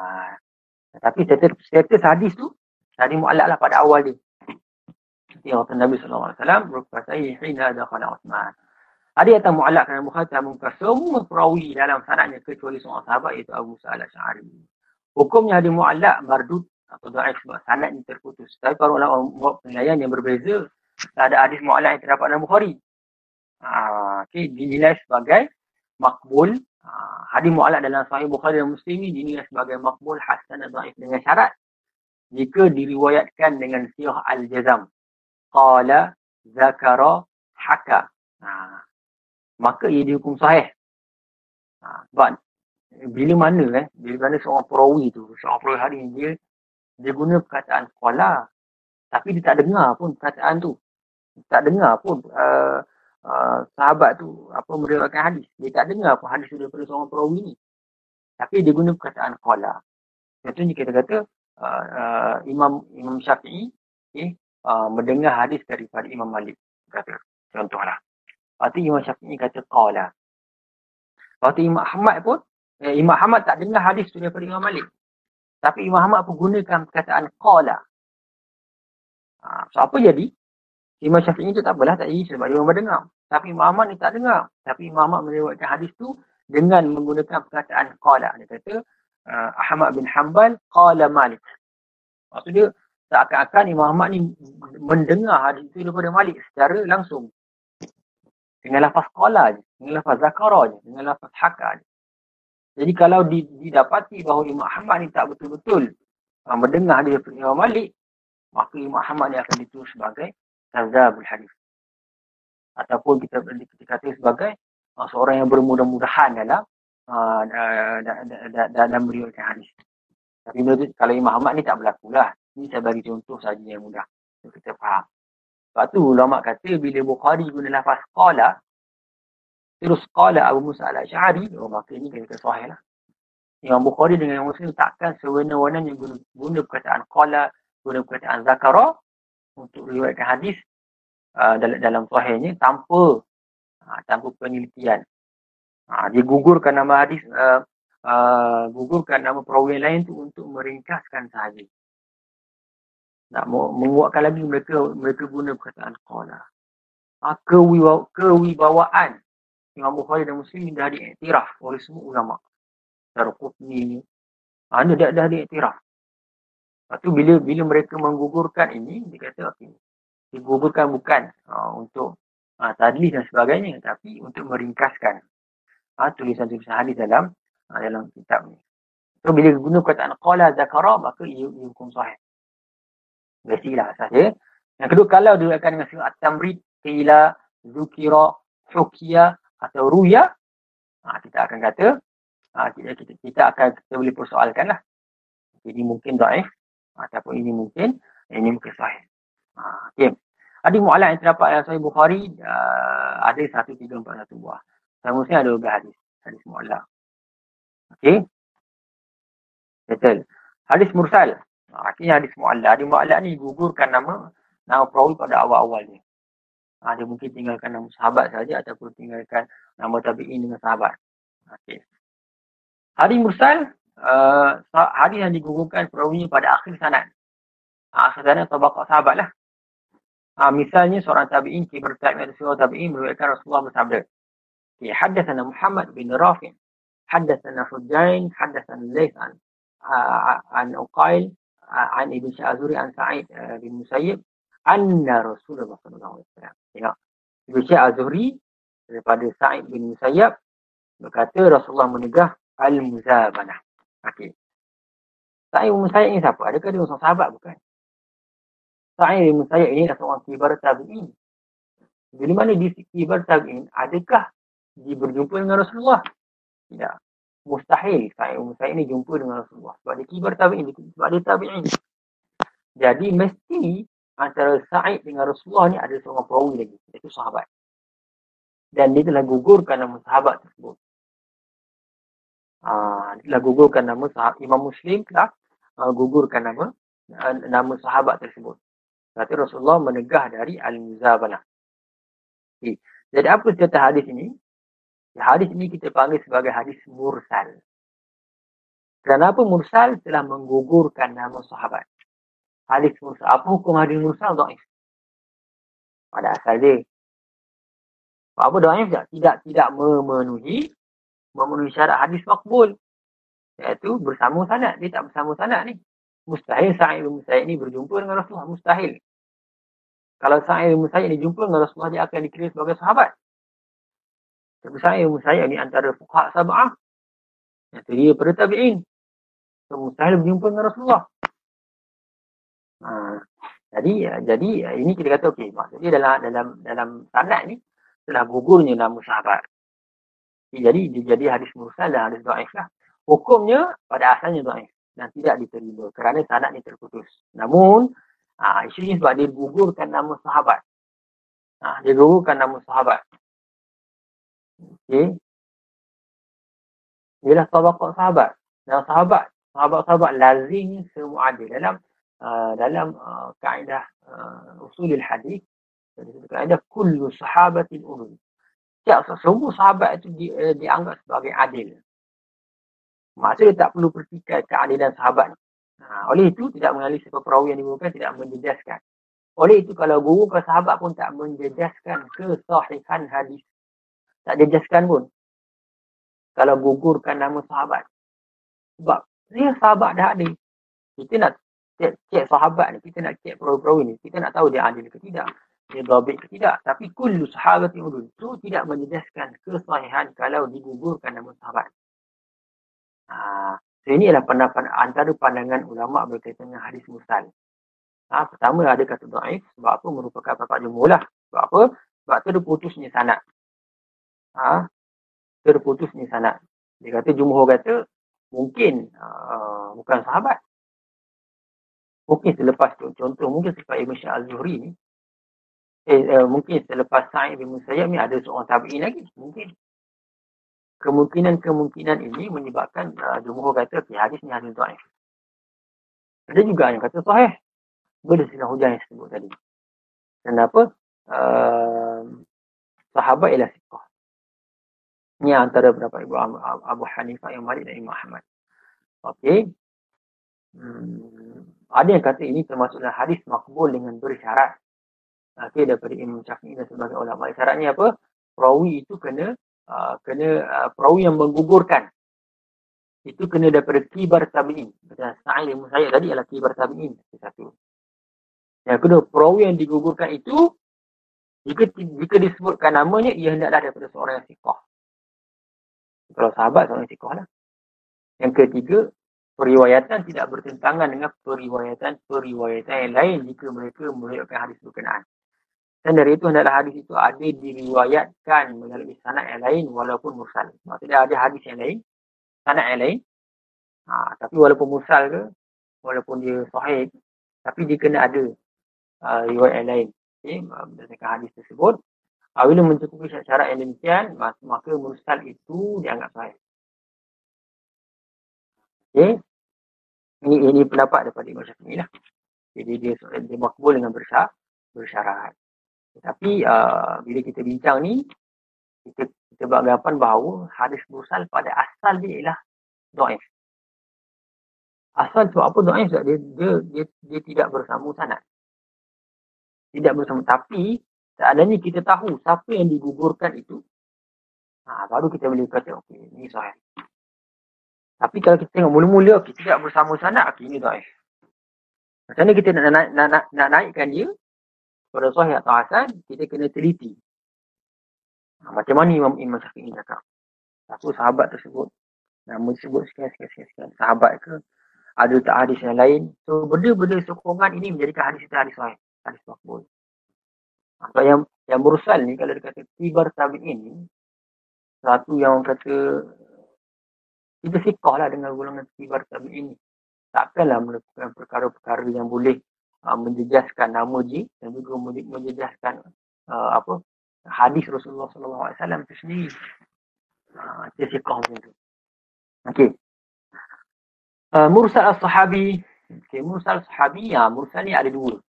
tapi status, status hadis tu tadi mu'alak lah pada awal dia. Seperti yang Nabi SAW berupa saya hina dakhala Uthman. Ada yang mu'alak kerana Bukhari mengungkap semua perawi dalam sanatnya kecuali seorang sahabat iaitu Abu Sa'al Syari. Hukumnya ada mu'alak mardud atau da'if sebab sanatnya terputus. Tapi para ulama membuat penilaian yang berbeza. Ada hadis mu'alak yang terdapat dalam Bukhari. Ha, okay, dinilai sebagai makbul. Ha, hadis mu'alak dalam sahih Bukhari dan Muslim dinilai sebagai makbul hasan dan da'if dengan syarat. Jika diriwayatkan dengan siyah al-jazam qala zakara haka ha. maka ia dihukum sahih ha. sebab bila mana eh bila mana seorang perawi tu seorang perawi hari dia dia guna perkataan qala tapi dia tak dengar pun perkataan tu tak dengar pun uh, uh, sahabat tu apa meriwayatkan hadis dia tak dengar pun hadis daripada seorang perawi ni tapi dia guna perkataan qala contohnya kita kata uh, uh, Imam Imam Syafi'i okay, uh, mendengar hadis daripada Imam Malik. Kata, contohlah. Lepas Imam Syafi'i kata, qala. Lepas Imam Ahmad pun, eh, Imam Ahmad tak dengar hadis tu daripada Imam Malik. Tapi Imam Ahmad pun gunakan perkataan qala. Uh, so apa jadi? Imam Syafi'i tu tak apalah, tak jadi sebab dia dengar. Tapi Imam Ahmad ni tak dengar. Tapi Imam Ahmad meriwayatkan hadis tu dengan menggunakan perkataan qala. Dia kata, uh, Ahmad bin Hanbal qala Malik. Maksud dia, seakan-akan Imam Ahmad ni mendengar hadis itu daripada Malik secara langsung. Dengan lafaz qala je, dengan lafaz zakara je, dengan lafaz haka je. Jadi kalau didapati bahawa Imam Ahmad ni tak betul-betul uh, mendengar hadis daripada Imam Malik, maka Imam Ahmad ni akan ditulis sebagai kazabul hadis. Ataupun kita kata sebagai uh, seorang yang bermudah-mudahan dalam uh, dalam meriwayatkan hadis. Tapi kalau Imam Ahmad ni tak berlaku lah. Ini saya bagi contoh saja yang mudah. Kita faham. Sebab tu ulama kata bila Bukhari guna lafaz qala, terus qala Abu Musa al-Ash'ari, oh, maka ini kata sahih lah. Imam Bukhari dengan Imam Muslim takkan sewenang-wenang yang guna, guna perkataan qala, guna perkataan zakara untuk riwayatkan hadis uh, dalam, dalam sahihnya tanpa uh, tanpa penelitian. Uh, dia gugurkan nama hadis, uh, uh, gugurkan nama perawi lain tu untuk meringkaskan sahaja nak menguatkan lagi mereka mereka guna perkataan qala. Ha, kewibaw, kewibawaan Imam Bukhari dan Muslim dah diiktiraf oleh semua ulama. Secara Qutni ni. Ha, dia dah, dah diiktiraf. Lepas tu bila, bila mereka menggugurkan ini, dia kata okay, digugurkan bukan ha, untuk ha, tadlis dan sebagainya, tapi untuk meringkaskan ha, tulisan-tulisan hadis dalam ha, dalam kitab ni. So bila guna perkataan qala zakara, maka ia, hukum sahih. Mestilah saja. Yang kedua, kalau akan dengan sifat tamrid, qila, zukira, hukia atau ruya, ha, kita akan kata, ha, kita, kita, kita akan kita boleh persoalkan lah. Ini mungkin daif ataupun ini mungkin ini mungkin sahih. Ha, okay. Ada mu'alak yang terdapat dalam sahih Bukhari, uh, ada satu, tiga, empat, satu buah. Saya mesti ada beberapa hadis. Hadis mu'alak. Okey. Betul. Hadis mursal. Ha, akhirnya hadis mu'allak. Hadis mu'allak ni gugurkan nama nama perawi pada awal-awal ni. Ha, dia mungkin tinggalkan nama sahabat saja ataupun tinggalkan nama tabi'in dengan sahabat. Okey. Hari Mursal, eh, uh, hari yang digugurkan perawinya pada akhir sanat. Ha, akhir sanat atau bakal sahabat lah. Ha, misalnya seorang tabi'in, Kibar Sa'id seorang tabi'in berbicara Rasulullah bersabda. Okay, haddathana Muhammad bin Rafin, haddathana Fujain, haddathana Laisan, uh, an Uqail, uh, an Ibn Syazuri, an Sa'id uh, bin Musayyib, anna Rasulullah sallallahu alaihi wasallam. Tengok. Ibnu Syekh Az-Zuhri daripada Sa'id bin Musayyab berkata Rasulullah menegah al-muzabanah. Okey. Sa'id bin Musayyab ni siapa? Adakah dia seorang sahabat bukan? Sa'id bin Musayyab ini adalah seorang kibar tabi'in. Di mana di kibar tabi'in adakah dia berjumpa dengan Rasulullah? Tidak. Mustahil Sa'id bin Musayyab ini jumpa dengan Rasulullah. Sebab dia kibar tabi'in. Sebab dia tabi'in. Jadi mesti antara Sa'id dengan Rasulullah ni ada seorang perawi lagi. Itu sahabat. Dan dia telah gugurkan nama sahabat tersebut. Uh, dia telah gugurkan nama sahabat. Imam Muslim telah uh, gugurkan nama uh, nama sahabat tersebut. Berarti Rasulullah menegah dari Al-Muzabanah. Okay. Jadi apa cerita hadis ini? Hadis ini kita panggil sebagai hadis mursal. Kenapa mursal telah menggugurkan nama sahabat? Hadis mursal. Apa hukum hadis mursal? Da'if. Pada asal dia. Apa da'if tak? Tidak, tidak memenuhi memenuhi syarat hadis makbul. Iaitu bersama sanat. Dia tak bersama sanat ni. Mustahil Sa'id bin Musayyid ni berjumpa dengan Rasulullah. Mustahil. Kalau Sa'id bin Musayyid ni jumpa dengan Rasulullah, dia akan dikira sebagai sahabat. Tapi Sa'id bin Musayyid ni antara fuqah sab'ah. Itu dia pada tabi'in. So, mustahil berjumpa dengan Rasulullah. Ha. Jadi jadi ini kita kata okey maksudnya dalam dalam dalam sanad ni telah gugurnya nama sahabat. Jadi dia jadi hadis mursal dan hadis dhaif lah. Hukumnya pada asalnya dhaif dan tidak diterima kerana sanad ni terputus. Namun ha, isu ini sebab dia gugurkan nama sahabat. Ha, dia gugurkan nama sahabat. Okey. Ialah tabaqat sahabat. Dan sahabat, sahabat-sahabat lazim semua ada dalam Dalam uh, kaedah uh, usulil hadis kaedah kullu sahabatin ulul setiap semua sahabat itu di, uh, dianggap sebagai adil. Maksudnya tak perlu pertikai keadilan sahabat. Ha, oleh itu tidak mengalih sebab perawi yang dibuka tidak menjejaskan. Oleh itu kalau guru ke sahabat pun tak menjejaskan kesahihan hadis. Tak jejaskan pun. Kalau gugurkan nama sahabat. Sebab dia sahabat dah ada kita nak cek, cek sahabat ni, kita nak cek perawi-perawi ni, kita nak tahu dia adil ke tidak, dia babik ke tidak. Tapi kullu sahabat yang ulul itu tidak menjejaskan kesahihan kalau digugurkan nama sahabat. Ha, so ini adalah pendapat antara pandangan ulama berkaitan dengan hadis mursal. Ha, pertama ada kata daif sebab apa merupakan apa jumlah lah. Sebab apa? Sebab terputusnya sanad. Ha, terputusnya sanad. Dia kata jumhur kata mungkin uh, bukan sahabat mungkin selepas tu contoh mungkin selepas Ibn Syah Al-Zuhri ni eh, eh, mungkin selepas Sa'id bin Musayyab ni ada seorang tabi'in lagi mungkin. Kemungkinan-kemungkinan ini menyebabkan uh, jumhur kata okay, hadis ni hadis dhaif. Ada juga yang kata sahih. Berdasarkan hujah yang sebut tadi. Kenapa uh, sahabat ialah siqah. Ni antara beberapa Ibu Abu, Hanifah yang Malik dan Imam Ahmad. Okey hmm ada yang kata ini termasuklah hadis makbul dengan bersyarat. Okey daripada Imam Syafi'i dan sebagai ulama. Syaratnya apa? Perawi itu kena uh, kena uh, perawi yang menggugurkan. Itu kena daripada kibar tabi'in. Macam Sa'id bin Musayyib tadi adalah kibar tabi'in. Satu. Yang kedua, perawi yang digugurkan itu jika jika disebutkan namanya ia hendaklah daripada seorang yang sikoh. Kalau sahabat seorang yang sikoh lah. Yang ketiga, periwayatan tidak bertentangan dengan periwayatan-periwayatan yang lain jika mereka meriwayatkan hadis berkenaan. Dan dari itu hendaklah hadis itu ada diriwayatkan melalui sanad yang lain walaupun mursal. Maksudnya ada hadis yang lain, sanad yang lain. Ha, tapi walaupun mursal ke, walaupun dia sahih, tapi dia kena ada uh, riwayat yang lain. Okay, berdasarkan hadis tersebut. Bila mencukupi syarat yang demikian, maka mursal itu dianggap sahih. Okay. Ini, ini pendapat daripada Imam Syafi'i lah. Jadi dia, dia makbul dengan bersyarat. bersyarat. Tetapi uh, bila kita bincang ni, kita, kita beranggapan bahawa hadis mursal pada asal dia ialah do'if. Asal tu apa do'if? Dia, dia, dia, dia, tidak bersama sanat. Tidak bersama. Tapi, seadanya kita tahu siapa yang digugurkan itu, ha, baru kita boleh kata, okey, ini sahih. Tapi kalau kita tengok mula-mula, kita tidak bersama sana, okay, ini daif. Macam mana kita nak, nak, nak, nak, nak naikkan dia, pada sahih atau hasan, kita kena teliti. Ha, macam mana Imam Imam Syafi'i cakap? Satu sahabat tersebut nama disebut sekian sekian sekian, sekian. sahabat ke ada tak hadis yang lain so benda-benda sokongan ini menjadikan hadis itu hadis sahih hadis makbul atau yang yang mursal ni kalau dia kata tibar tabi'in ini satu yang kata kita sikah lah dengan golongan tibar tabi'in ini takkanlah melakukan perkara-perkara yang boleh uh, menjejaskan nama ji dan juga menjejaskan uh, apa hadis Rasulullah wasallam itu sendiri. Ha, dia sikah macam tu. Okey. Uh, mursal as-sahabi. Okey, mursal sahabi ya, mursal ni ada dua.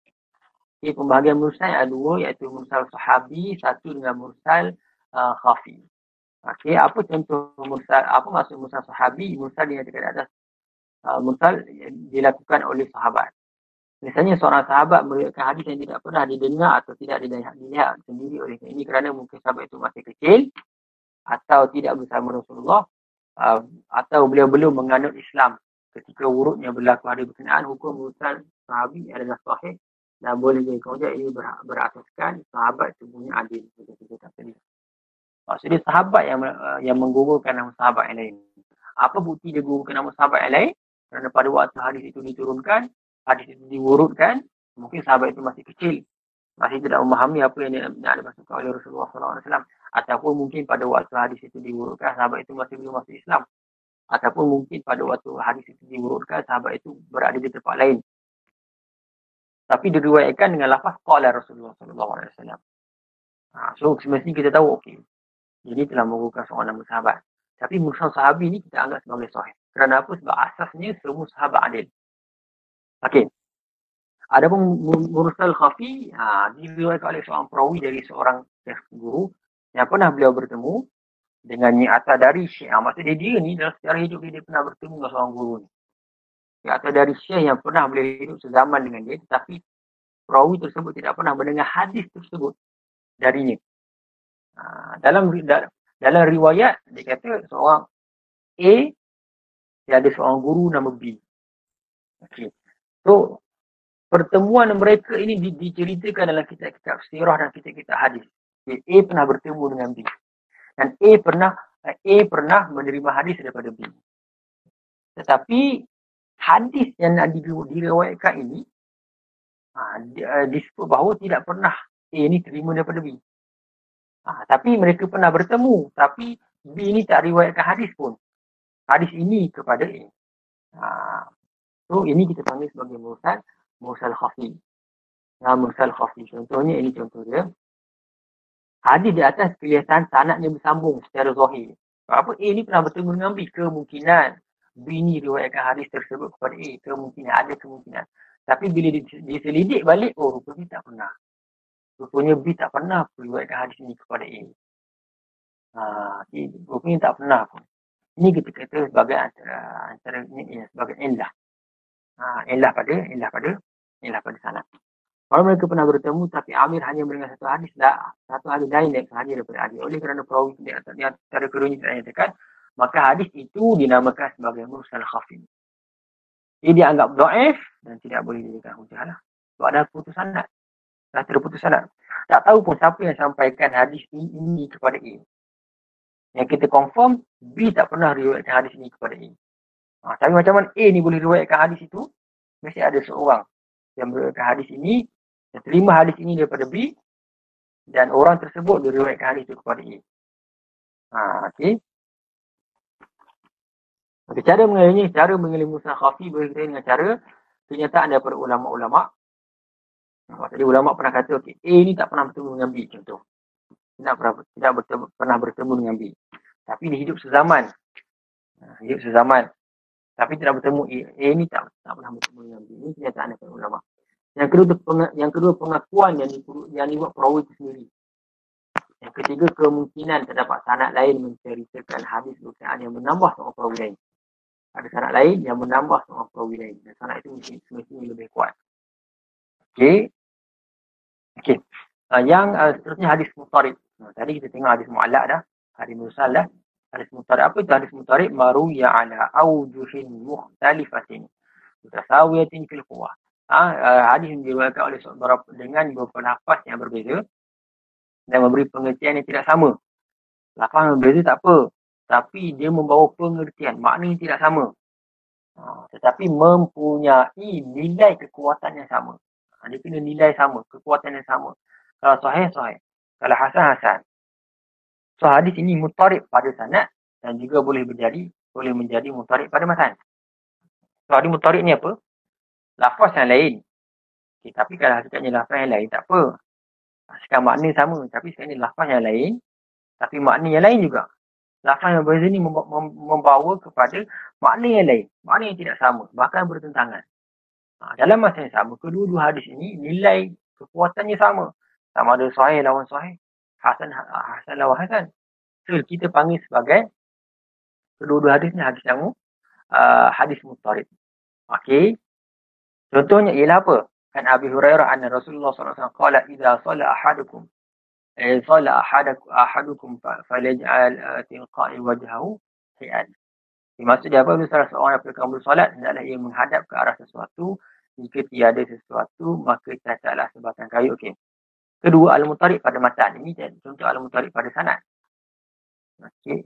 Okey, pembahagian mursal ada dua iaitu mursal sahabi, satu dengan mursal uh, khafi. Okey, apa contoh mursal? Apa maksud mursal sahabi? Mursal yang dekat atas uh, mursal dilakukan oleh sahabat. Misalnya seorang sahabat meriwayatkan hadis yang tidak pernah didengar atau tidak dilihat, dilihat sendiri oleh ini kerana mungkin sahabat itu masih kecil atau tidak bersama Rasulullah uh, atau beliau belum menganut Islam ketika urutnya berlaku hari berkenaan hukum urusan sahabi adalah sahih dan boleh jadi kemudian ini ber, berasaskan sahabat semuanya adil maksudnya sahabat yang uh, yang menggugurkan nama sahabat yang lain. Apa bukti dia gugurkan nama sahabat yang lain? Kerana pada waktu hadis itu diturunkan hadis itu diurutkan mungkin sahabat itu masih kecil. Masih tidak memahami apa yang yang dimaksudkan oleh Rasulullah SAW ataupun mungkin pada waktu hadis itu diurutkan sahabat itu masih belum masuk Islam. Ataupun mungkin pada waktu hadis itu diurutkan sahabat itu berada di tempat lain. Tapi diriwayatkan dengan lafaz qala Rasulullah wasallam. Ha, so semestinya kita tahu okey jadi telah mengurutkan seorang nama sahabat tapi mursal sahabi ni kita anggap sebagai sahih kerana apa sebab asasnya semua sahabat adil okey Adapun mursal khafi, ha, diriwayatkan oleh seorang perawi dari seorang guru yang pernah beliau bertemu dengan Ni'ata dari Syekh. Ha, maksudnya dia ni dalam sejarah hidup dia, dia pernah bertemu dengan seorang guru ni. Ni'ata dari Syekh yang pernah beliau hidup sezaman dengan dia tetapi perawi tersebut tidak pernah mendengar hadis tersebut darinya. Ha, dalam dalam riwayat dia kata seorang A dia ada seorang guru nama B. Okay. So pertemuan mereka ini diceritakan dalam kitab-kitab sirah dan kitab-kitab hadis. A pernah bertemu dengan B. Dan A pernah A pernah menerima hadis daripada B. Tetapi hadis yang nak diriwayatkan ini ha, uh, disebut bahawa tidak pernah A ini terima daripada B. Ha, tapi mereka pernah bertemu. Tapi B ini tak riwayatkan hadis pun. Hadis ini kepada A. Ha, so ini kita panggil sebagai mursal, mursal khafi. Nah, mursal khafi. Contohnya ini contoh dia. Hadis di atas kelihatan sanatnya bersambung secara zahir. Apa A ni pernah bertemu dengan B? Kemungkinan B ni riwayatkan hadis tersebut kepada A. Kemungkinan, ada kemungkinan. Tapi bila diselidik balik, oh rupanya tak pernah. Rupanya B tak pernah riwayatkan hadis ni kepada A. Ha, rupanya tak pernah pun. Ini kita kata sebagai antara, antara ini ya, sebagai ilah. Ha, ilah pada, ilah pada, ilah pada sanat. Kalau mereka pernah bertemu tapi Amir hanya mendengar satu hadis dah satu hadis lain dari hadis daripada hadis. Oleh kerana perawi di antara keduanya tidak nyatakan maka hadis itu dinamakan sebagai mursal khafif. Ia dianggap do'if dan tidak boleh dijadikan hujah lah. Sebab ada putus sanad. Dah terputus sanad. Tak tahu pun siapa yang sampaikan hadis ini, kepada A. Yang kita confirm, B tak pernah riwayatkan hadis ini kepada A. Ha, tapi macam mana A ni boleh riwayatkan hadis itu? Mesti ada seorang yang meriwayatkan hadis ini yang terima hadis ini daripada B dan orang tersebut diriwayatkan hadis itu kepada A. Ha, okey. Okay, cara mengenalinya, cara mengenali Musa Khafi berkaitan dengan cara kenyataan daripada ulama-ulama. Maksudnya ulama pernah kata, okey, A ni tak pernah bertemu dengan B contoh. Tidak pernah, tidak bertemu, pernah bertemu dengan B. Tapi dia hidup sezaman. Ha, hidup sezaman. Tapi tidak bertemu A. A ni tak, tak pernah bertemu dengan B. Ini kenyataan daripada ulama. Yang kedua, yang kedua pengakuan yang, di, yang dibuat perawi itu sendiri. Yang ketiga, kemungkinan terdapat sanat lain menceritakan hadis berkenaan yang menambah seorang perawi lain. Ada sanat lain yang menambah seorang perawi lain. Dan sanat itu mesti, semestinya lebih kuat. Okey. Okey. Uh, yang uh, seterusnya hadis mutarib. Uh, tadi kita tengok hadis mu'alak dah. Hadis mursal dah. Hadis mutarib. Apa itu hadis mutarib? Maruya ala awjuhin muhtalifatin. Mutasawiyatin fil kuwah ha, hadis yang diriwayatkan oleh beberapa dengan beberapa nafas yang berbeza dan memberi pengertian yang tidak sama Lafaz yang berbeza tak apa. Tapi dia membawa pengertian. Maknanya tidak sama. Ha, tetapi mempunyai nilai kekuatan yang sama. Dia kena nilai sama. Kekuatan yang sama. Kalau sahih, sahih. Kalau hasan, hasan. So hadis ini mutarib pada sanat dan juga boleh menjadi boleh menjadi mutarib pada matan. So hadis mutarib ni apa? Lafaz yang lain. Okay, tapi kalau hakikatnya lafaz yang lain tak apa. Sekarang makna sama. Tapi sekarang ni lafaz yang lain. Tapi makna yang lain juga. Lafaz yang berbeza ni membawa kepada makna yang lain. Makna yang tidak sama. Bahkan bertentangan. Ha, dalam masa yang sama, kedua-dua hadis ini nilai kekuatannya sama. Sama ada sahih lawan sahih. Hasan, Hasan lawan Hasan. So, kita panggil sebagai kedua-dua hadis ni hadis yang uh, hadis mutarib. Okey. Contohnya ialah apa? Kan Abi Hurairah anna Rasulullah SAW qala idza salla ahadukum eh salla ahadukum falaj'al tilqa'i wajhahu shay'an. Maksud dia apa? Salah seorang daripada kamu bersolat, hendaklah ia menghadap ke arah sesuatu. Jika tiada sesuatu, maka cacatlah sebatang kayu. Okey. Kedua, al-mutarik pada matan. Ini contoh al-mutarik pada sanat. Okey.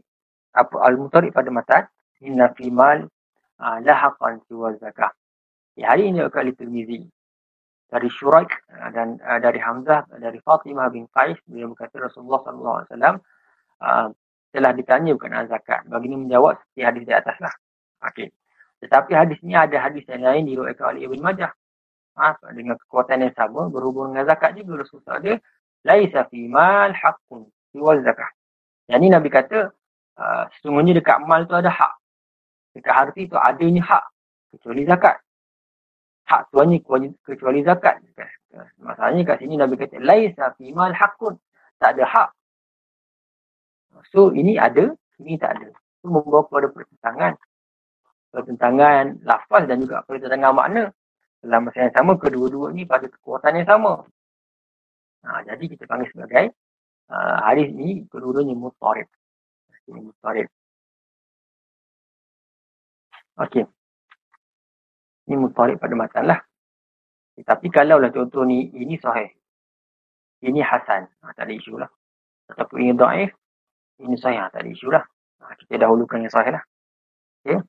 Apa al-mutarik pada matan? Inna fi mal uh, lahaqan siwa zakah. Ya, hari ini akan Tirmizi dari Syuraik uh, dan uh, dari Hamzah dari Fatimah bin Qais dia berkata Rasulullah uh, telah ditanya berkenaan zakat. Baginda menjawab seperti hadis di atas lah. Tetapi hadis ini ada hadis yang lain diriwayatkan oleh Ibn Majah. Ha, dengan kekuatan yang sama berhubung dengan zakat juga Rasulullah dia laisa fi mal haqqun siwal zakat. Yang ini Nabi kata uh, sesungguhnya dekat mal tu ada hak. Dekat harta itu adanya hak kecuali zakat. Hak tuannya kecuali zakat. Masalahnya kat sini Nabi kata laisa fi mal haqqun. Tak ada hak So ini ada, ini tak ada. Itu membawa kepada pertentangan. Pertentangan lafaz dan juga pertentangan makna. Dalam masa yang sama, kedua-dua ni pada kekuatan yang sama. Ha, jadi kita panggil sebagai uh, hadis ni kedua-duanya mutarib. Ini mutarib. Okey. Ini mutarib pada matan lah. Tapi kalau lah contoh ni, ini sahih. Ini hasan. Ha, tak ada isu lah. Ataupun ini da'if ini sahih tak ada isu lah. Kita dahulukan yang sahih lah. Okay.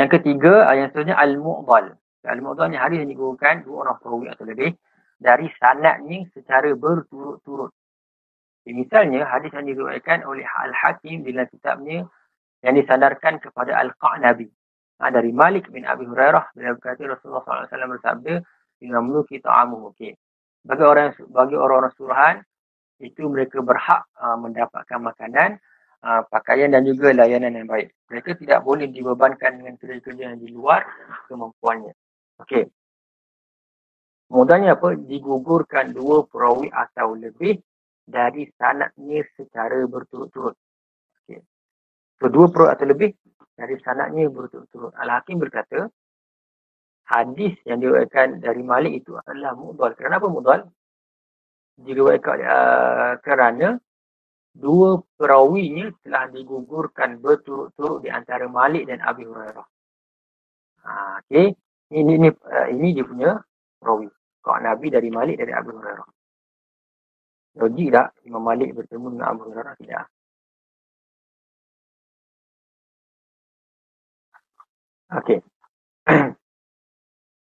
Yang ketiga, yang seterusnya Al-Mu'dal. Al-Mu'dal ni hadis yang digunakan dua orang perawi atau lebih dari sanatnya secara berturut-turut. Okay, misalnya, hadis yang diriwayatkan oleh Al-Hakim dalam kitabnya yang disandarkan kepada Al-Qa'nabi. Ha, dari Malik bin Abi Hurairah, bila berkata Rasulullah SAW bersabda, dengan meluki ta'amu. Okay. Bagi orang bagi orang-orang suruhan, itu mereka berhak uh, mendapatkan makanan, uh, pakaian dan juga layanan yang baik. Mereka tidak boleh dibebankan dengan kerja-kerja yang di luar kemampuannya. Okey. Modalnya apa? Digugurkan dua perawi atau lebih dari sanatnya secara berturut-turut. Okay. So, dua perawi atau lebih dari sanatnya berturut-turut. Al-Hakim berkata, hadis yang diwakilkan dari Malik itu adalah mu'dal. Kenapa mu'dal? Diriwayatkan uh, kerana dua perawinya telah digugurkan berturut-turut di antara Malik dan Abi Hurairah. Ha, okay. Ini, ini, uh, ini dia punya perawi. Kau Nabi dari Malik dari Abi Hurairah. Logik tak Imam Malik bertemu dengan Abu Hurairah? Tidak. Okey.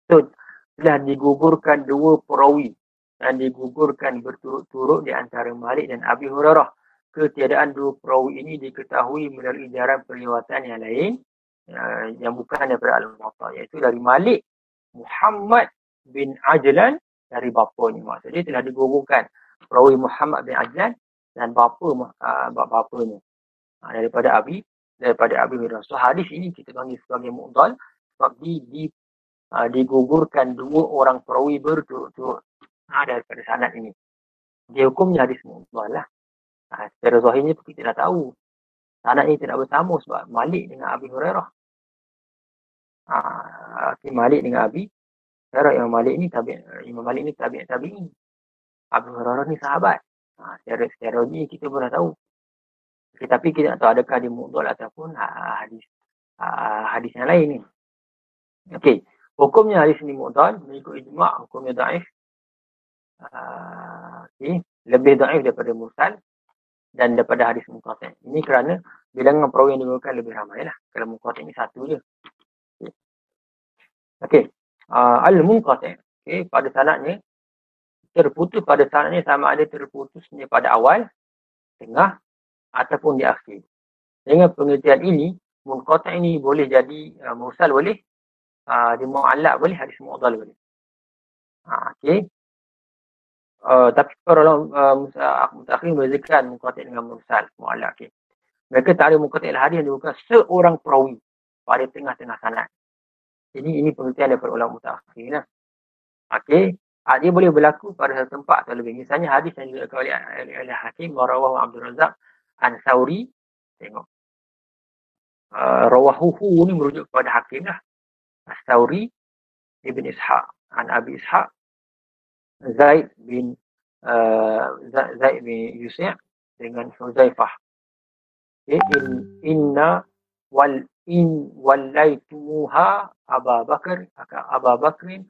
so, telah digugurkan dua perawi dan digugurkan berturut-turut di antara Malik dan Abi Hurairah. Ketiadaan dua perawi ini diketahui melalui jalan periwatan yang lain uh, yang bukan daripada Al-Muwatta iaitu dari Malik Muhammad bin Ajlan dari bapanya. Maksudnya telah digugurkan perawi Muhammad bin Ajlan dan bapa uh, bapanya uh, daripada Abi daripada Abi Hurairah. So hadis ini kita panggil sebagai mu'dal sebab di, di digugurkan dua orang perawi berturut-turut ha, daripada sanad ini. Dia hukumnya hadis mu'dhal lah. Ha, secara zahirnya kita dah tahu. Sanad ini tidak bersama sebab Malik dengan Abi Hurairah. Ha, okay, Malik dengan Abi Hurairah. Imam Malik ni tabi Imam Malik ni tabi tabi ini. Abi Hurairah ni sahabat. Ha, secara secara ini kita pun dah tahu. Okay, tapi kita tak tahu adakah dia mu'dhal ataupun ha, hadis ha, hadis yang lain ni. Okey. Hukumnya hadis ini mu'dhal mengikut ijma' hukumnya daif okay. lebih daif daripada mursal dan daripada hadis munqati. Ini kerana bilangan perawi yang digunakan lebih ramai lah. Kalau munqati ini satu je. Okey. Uh, Al-munqati. Okay. Pada sanatnya, terputus pada sanatnya sama ada terputusnya pada awal, tengah ataupun di akhir. Dengan pengertian ini, munqati ini boleh jadi uh, mursal boleh, uh, di mu'allak boleh, hadis mu'adal boleh. Uh, okay. Uh, tapi ulama uh, mutakhir membezakan muqatil dengan mursal muallaq okay. mereka tak ada muqatil hadis yang bukan seorang perawi pada tengah-tengah sanad ini ini pengertian daripada ulama mutakhir lah. Okey uh, dia boleh berlaku pada satu tempat atau lebih. Misalnya hadis yang diriwayatkan oleh, oleh, oleh hakim rawahu Abdul Razak an Sauri tengok. Uh, rawahuhu ni merujuk kepada hakim lah. Sauri Ibn Ishaq. An Abi Ishaq Zaid bin uh, Zaid bin Yusuf dengan Huzaifah. Okay. In, inna wal in wallaitumuha Abu Bakar akan Abu Bakrin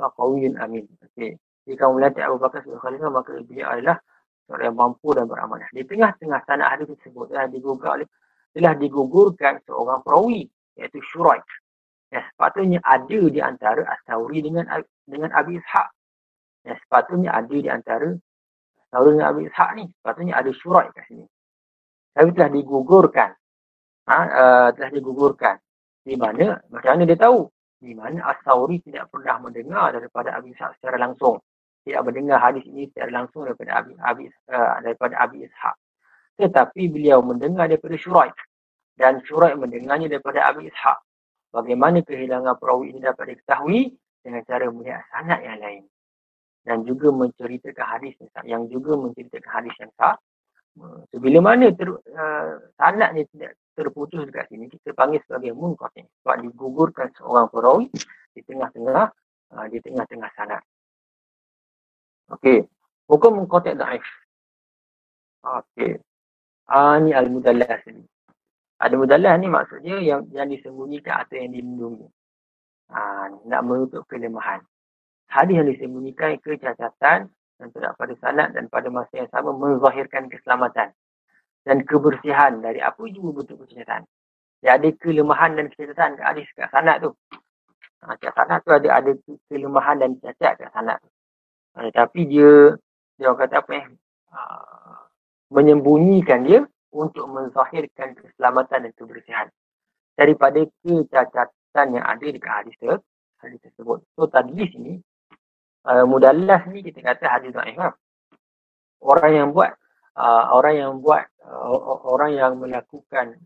faqawiyun amin. Okey. Jika melantik Abu Bakar sebagai khalifah maka dia adalah seorang yang mampu dan beramanah. Di tengah-tengah sanad hadis tersebut telah digugurkan oleh telah digugurkan seorang perawi iaitu Shuraik. Ya, sepatutnya ada di antara As-Sawri dengan dengan Abi Ishaq yang sepatutnya ada di antara Harun dengan Abi Ishaq ni. Sepatutnya ada syurat kat sini. Tapi telah digugurkan. Ha, uh, telah digugurkan. Di mana, macam mana dia tahu? Di mana As-Sawri tidak pernah mendengar daripada Abi Ishaq secara langsung. Tidak mendengar hadis ini secara langsung daripada Abi, Abi, uh, daripada Abi Ishaq. Tetapi beliau mendengar daripada syurat. Dan syurat mendengarnya daripada Abi Ishaq. Bagaimana kehilangan perawi ini dapat diketahui dengan cara melihat sanat yang lain dan juga menceritakan hadis yang juga menceritakan hadis yang sah. So, bila mana ter, uh, sanad ni tidak terputus dekat sini, kita panggil sebagai munqati. Sebab digugurkan seorang perawi di tengah-tengah uh, di tengah-tengah sanad. Okey. Hukum munqati dhaif. Okey. Ah ni al-mudallas ni. Ada mudallas ni maksudnya yang yang disembunyikan atau yang dilindungi. Ah, nak menutup kelemahan hadis yang disembunyikan kecacatan dan tidak pada sanad dan pada masa yang sama menzahirkan keselamatan dan kebersihan dari apa juga bentuk kecacatan. Dia ada kelemahan dan kecacatan kat hadis kat sanad tu. Ha, kat sanad tu ada ada kelemahan dan cacat kat sanad tu. Ha, tapi dia dia orang kata apa eh uh, menyembunyikan dia untuk menzahirkan keselamatan dan kebersihan daripada kecacatan yang ada di hadis hadis tersebut. So tadlis ini uh, mudallas ni kita kata hadis dhaif lah. Orang yang buat uh, orang yang buat uh, orang yang melakukan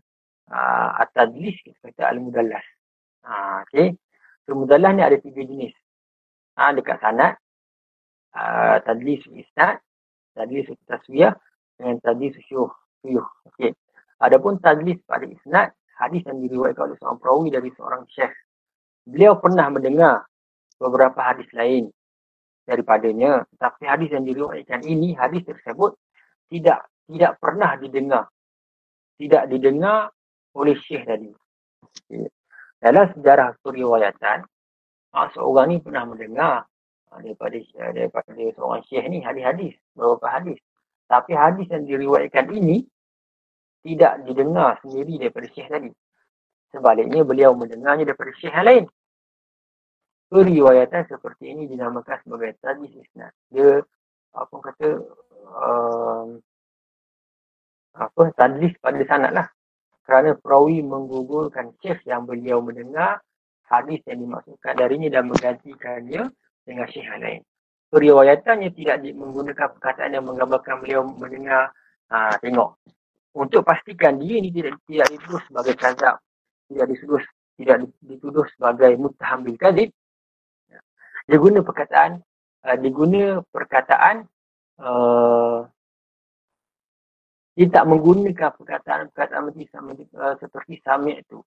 uh, at-tadlis kita kata al-mudallas. Uh, okey. So mudallas ni ada tiga jenis. Ha, uh, dekat sanad uh, tadlis isnad, tadlis taswiyah dengan tadlis syuh. syuh. Okey. Adapun tadlis pada isnad hadis yang diriwayatkan oleh seorang perawi dari seorang syekh. Beliau pernah mendengar beberapa hadis lain daripadanya. Tapi hadis yang diriwayatkan ini, hadis tersebut tidak tidak pernah didengar. Tidak didengar oleh syekh tadi. Dalam sejarah periwayatan, ah, seorang ni pernah mendengar ah, daripada daripada seorang syekh ni hadis-hadis, beberapa hadis. Tapi hadis yang diriwayatkan ini tidak didengar sendiri daripada syekh tadi. Sebaliknya beliau mendengarnya daripada syekh lain periwayatan seperti ini dinamakan sebagai tadlis isnad. Dia apa kata um, apa tadlis pada sanad lah. Kerana perawi menggugurkan syekh yang beliau mendengar hadis yang dimaksudkan darinya dan menggantikannya dengan syekh yang lain. Periwayatannya tidak menggunakan perkataan yang menggambarkan beliau mendengar ha, tengok. Untuk pastikan dia ini tidak tidak dituduh sebagai kazab, tidak dituduh tidak dituduh sebagai muttaham bil kadzib, dia guna perkataan uh, dia guna perkataan uh, dia tak menggunakan perkataan-perkataan uh, seperti sami' itu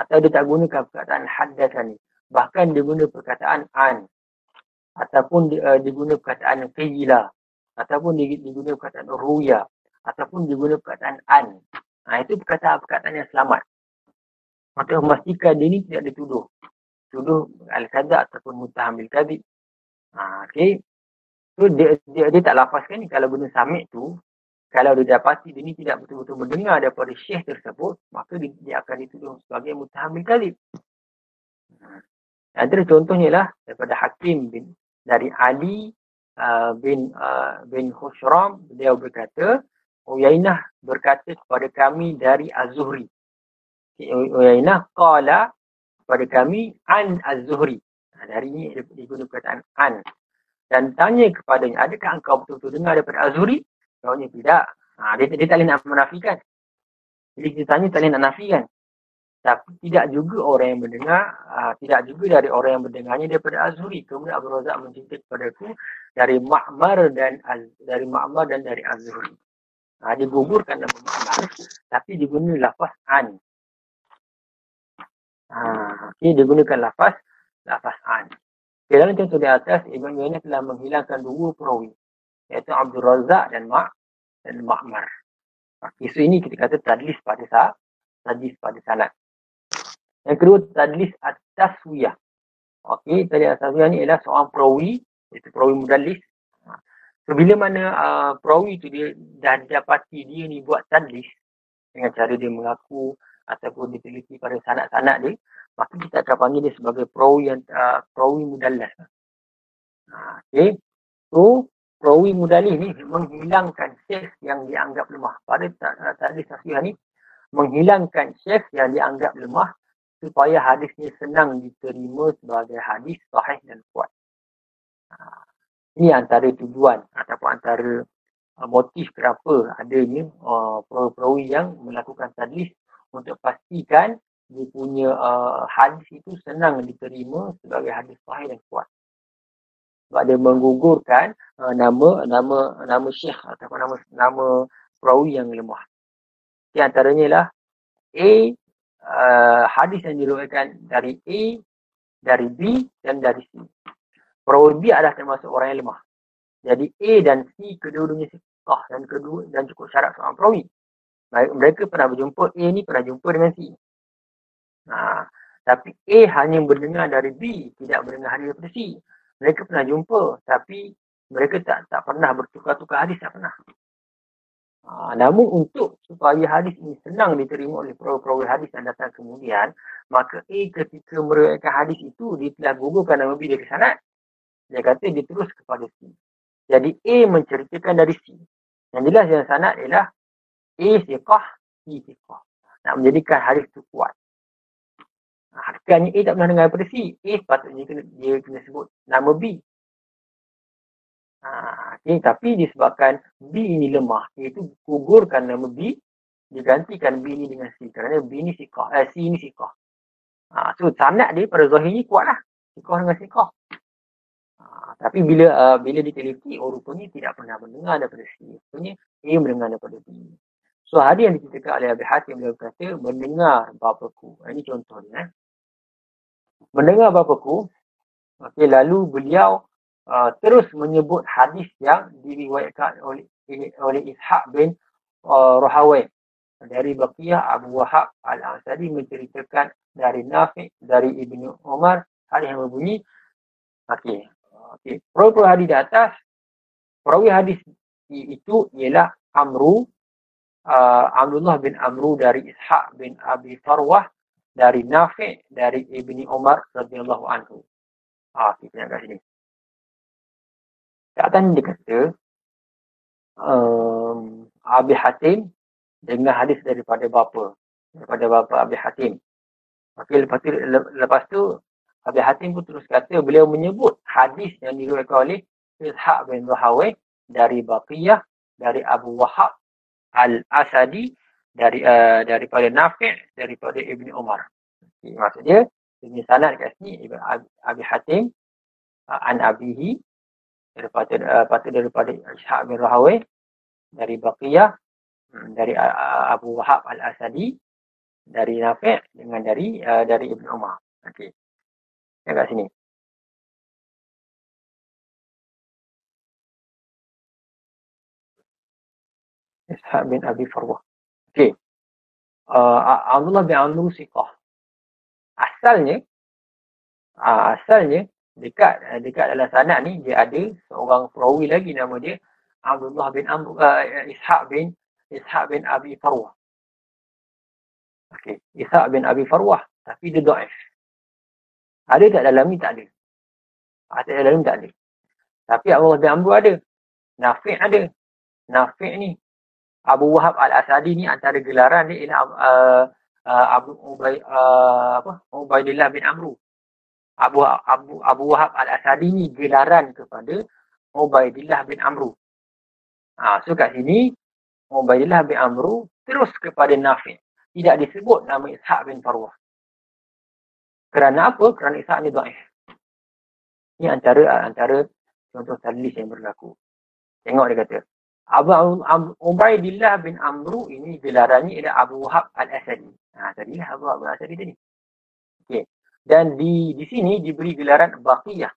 atau dia tak gunakan perkataan haddathan ni. Bahkan dia guna perkataan an. Ataupun dia, uh, dia guna perkataan qila. Ataupun dia, dia guna perkataan ruya. Ataupun dia guna perkataan an. Ha, itu perkataan-perkataan yang selamat. Maka memastikan dia ni tidak dituduh tuduh al-kada ataupun mutahamil kadib. Ha, okay. So dia, dia, dia tak lapaskan ni kalau guna samik tu, kalau dia dapati dia ni tidak betul-betul mendengar daripada syekh tersebut, maka dia, dia akan dituduh sebagai mutahamil kalib. Antara contohnya lah daripada Hakim bin dari Ali uh, bin uh, bin Khushram, beliau berkata, Uyainah berkata kepada kami dari Az-Zuhri. Uyainah qala kepada kami an Az-Zuhri. Nah, dari ini digunakan perkataan an. Dan tanya kepadanya, adakah engkau betul-betul dengar daripada Az-Zuhri? Jawabnya tidak. Ha, dia, dia tak boleh nak menafikan. Jadi kita tanya tak boleh nak nafikan. Tapi tidak juga orang yang mendengar, uh, tidak juga dari orang yang mendengarnya daripada Az-Zuhri. Kemudian Abu Razak mencerita kepada aku dari Ma'mar dan Az, dari Ma'mar dan dari Az-Zuhri. Ha, dia gugurkan nama Ma'mar, tapi diguna lafaz an. Ha, dia gunakan lafaz lafaz an. Okay, dalam contoh di atas, Ibn Yunan telah menghilangkan dua perawi. Iaitu Abdul Razak dan Ma' dan Ma'mar. Okay, so ini kita kata tadlis pada sah, tadlis pada salat. Yang kedua, tadlis at-taswiyah. Okey, tadi at-taswiyah ni ialah seorang perawi, iaitu perawi mudallis. So, bila mana uh, perawi tu dia dah dapati dia ni buat tadlis dengan cara dia mengaku ataupun diteliti pada sanak-sanak dia, maka kita akan panggil dia sebagai perawi yang uh, perawi mudallas. Uh, okay. So, perawi mudallis ni menghilangkan syekh yang dianggap lemah. Pada uh, tadlis taswiyah ni, menghilangkan syekh yang dianggap lemah supaya hadis ni senang diterima sebagai hadis sahih dan kuat. Uh, ini antara tujuan ataupun antara motif kenapa adanya uh, perawi-perawi yang melakukan tadlis untuk pastikan dia punya uh, hadis itu senang diterima sebagai hadis sahih dan kuat. Sebab dia menggugurkan uh, nama nama nama syekh atau nama nama perawi yang lemah. Di antaranya lah A uh, hadis yang diriwayatkan dari A, dari B dan dari C. Perawi B adalah termasuk orang yang lemah. Jadi A dan C kedua-duanya sikah dan kedua dan cukup syarat seorang perawi. Mereka pernah berjumpa, A ni pernah jumpa dengan C. Ha, tapi A hanya mendengar dari B, tidak mendengar hadis daripada C. Mereka pernah jumpa, tapi mereka tak tak pernah bertukar-tukar hadis, tak pernah. Ha, namun untuk supaya hadis ini senang diterima oleh perawi-perawi hadis yang datang kemudian, maka A ketika meriwayatkan hadis itu, dia telah gugurkan nama B dari sanat. Dia kata dia terus kepada C. Jadi A menceritakan dari C. Yang jelas yang sanat ialah C siqah. Nak menjadikan hadis itu kuat. Hakikatnya A tak pernah dengar daripada C. A sepatutnya kena, dia kena sebut nama B. Ha, okay. Tapi disebabkan B ini lemah, iaitu gugurkan nama B, digantikan B ini dengan C. Kerana B ini sikah, eh, C ini sikah. Ha, so, sanat dia pada zahirnya kuat lah. Sikah dengan sikah. Ha, tapi bila uh, bila diteliti, oh rupanya tidak pernah mendengar daripada C. Rupanya A mendengar daripada B. So hari yang diceritakan oleh Abi Hatim beliau kata mendengar bapaku. Ini contohnya. Eh mendengar bapaku, okay, lalu beliau uh, terus menyebut hadis yang diriwayatkan oleh oleh Ishaq bin uh, Rohawai dari Baqiyah Abu Wahab Al-Asadi menceritakan dari Nafi dari Ibnu Umar hadis yang berbunyi okey okey perawi hadis di atas perawi hadis itu ialah Amru uh, Abdullah bin Amru dari Ishaq bin Abi Farwah dari Nafi dari Ibni Umar radhiyallahu anhu. Ah, kita tengok kat sini. Kat atas dia kata, um, Abi Hatim dengan hadis daripada bapa. Daripada bapa Abi Hatim. Okey, lepas tu, lepas tu Abi Hatim pun terus kata, beliau menyebut hadis yang diriwayatkan oleh Ishaq bin Rahawai dari Baqiyah, dari Abu Wahab Al-Asadi, dari uh, daripada Nafi' daripada Ibni Umar. Okay, maksud dia ini sanad kat sini Ibn Abi Hatim uh, an Abihi daripada uh, daripada Ishaq bin Rahawai dari Baqiyah um, dari uh, Abu Wahab Al-Asadi dari Nafi' dengan dari uh, dari Ibn Umar. Okey. Yang kat sini. Ishaq bin Abi Farwah. Okey. Uh, Abdullah bin Amr Siqah. Asalnya, uh, asalnya dekat dekat dalam sanad ni dia ada seorang perawi lagi nama dia Abdullah bin Amr, uh, Ishaq bin Ishaq bin Abi Farwah. Okey, Ishaq bin Abi Farwah tapi dia dhaif. Ada tak dalam ni? Tak ada. Ada dalam ni tak ada. Tapi Abdullah bin Amr ada. Nafi' ada. Nafi' ni Abu Wahab Al-Asadi ni antara gelaran dia ialah uh, uh, Abu Ubay uh, apa Ubaidillah bin Amru. Abu Abu Abu Wahab Al-Asadi ni gelaran kepada Ubaidillah bin Amru. Ha, so kat sini Ubaidillah bin Amru terus kepada Nafi. Tidak disebut nama Ishaq bin Farwah. Kerana apa? Kerana Ishaq ni dhaif. Ini antara antara contoh tadlis yang berlaku. Tengok dia kata. Abu Ubaidillah bin Amru ini gelarannya ialah Abu Wahab Al-Asadi. Ha, tadilah Abu Wahab Al-Asadi tadi. Okay. Dan di di sini diberi gelaran Baqiyah.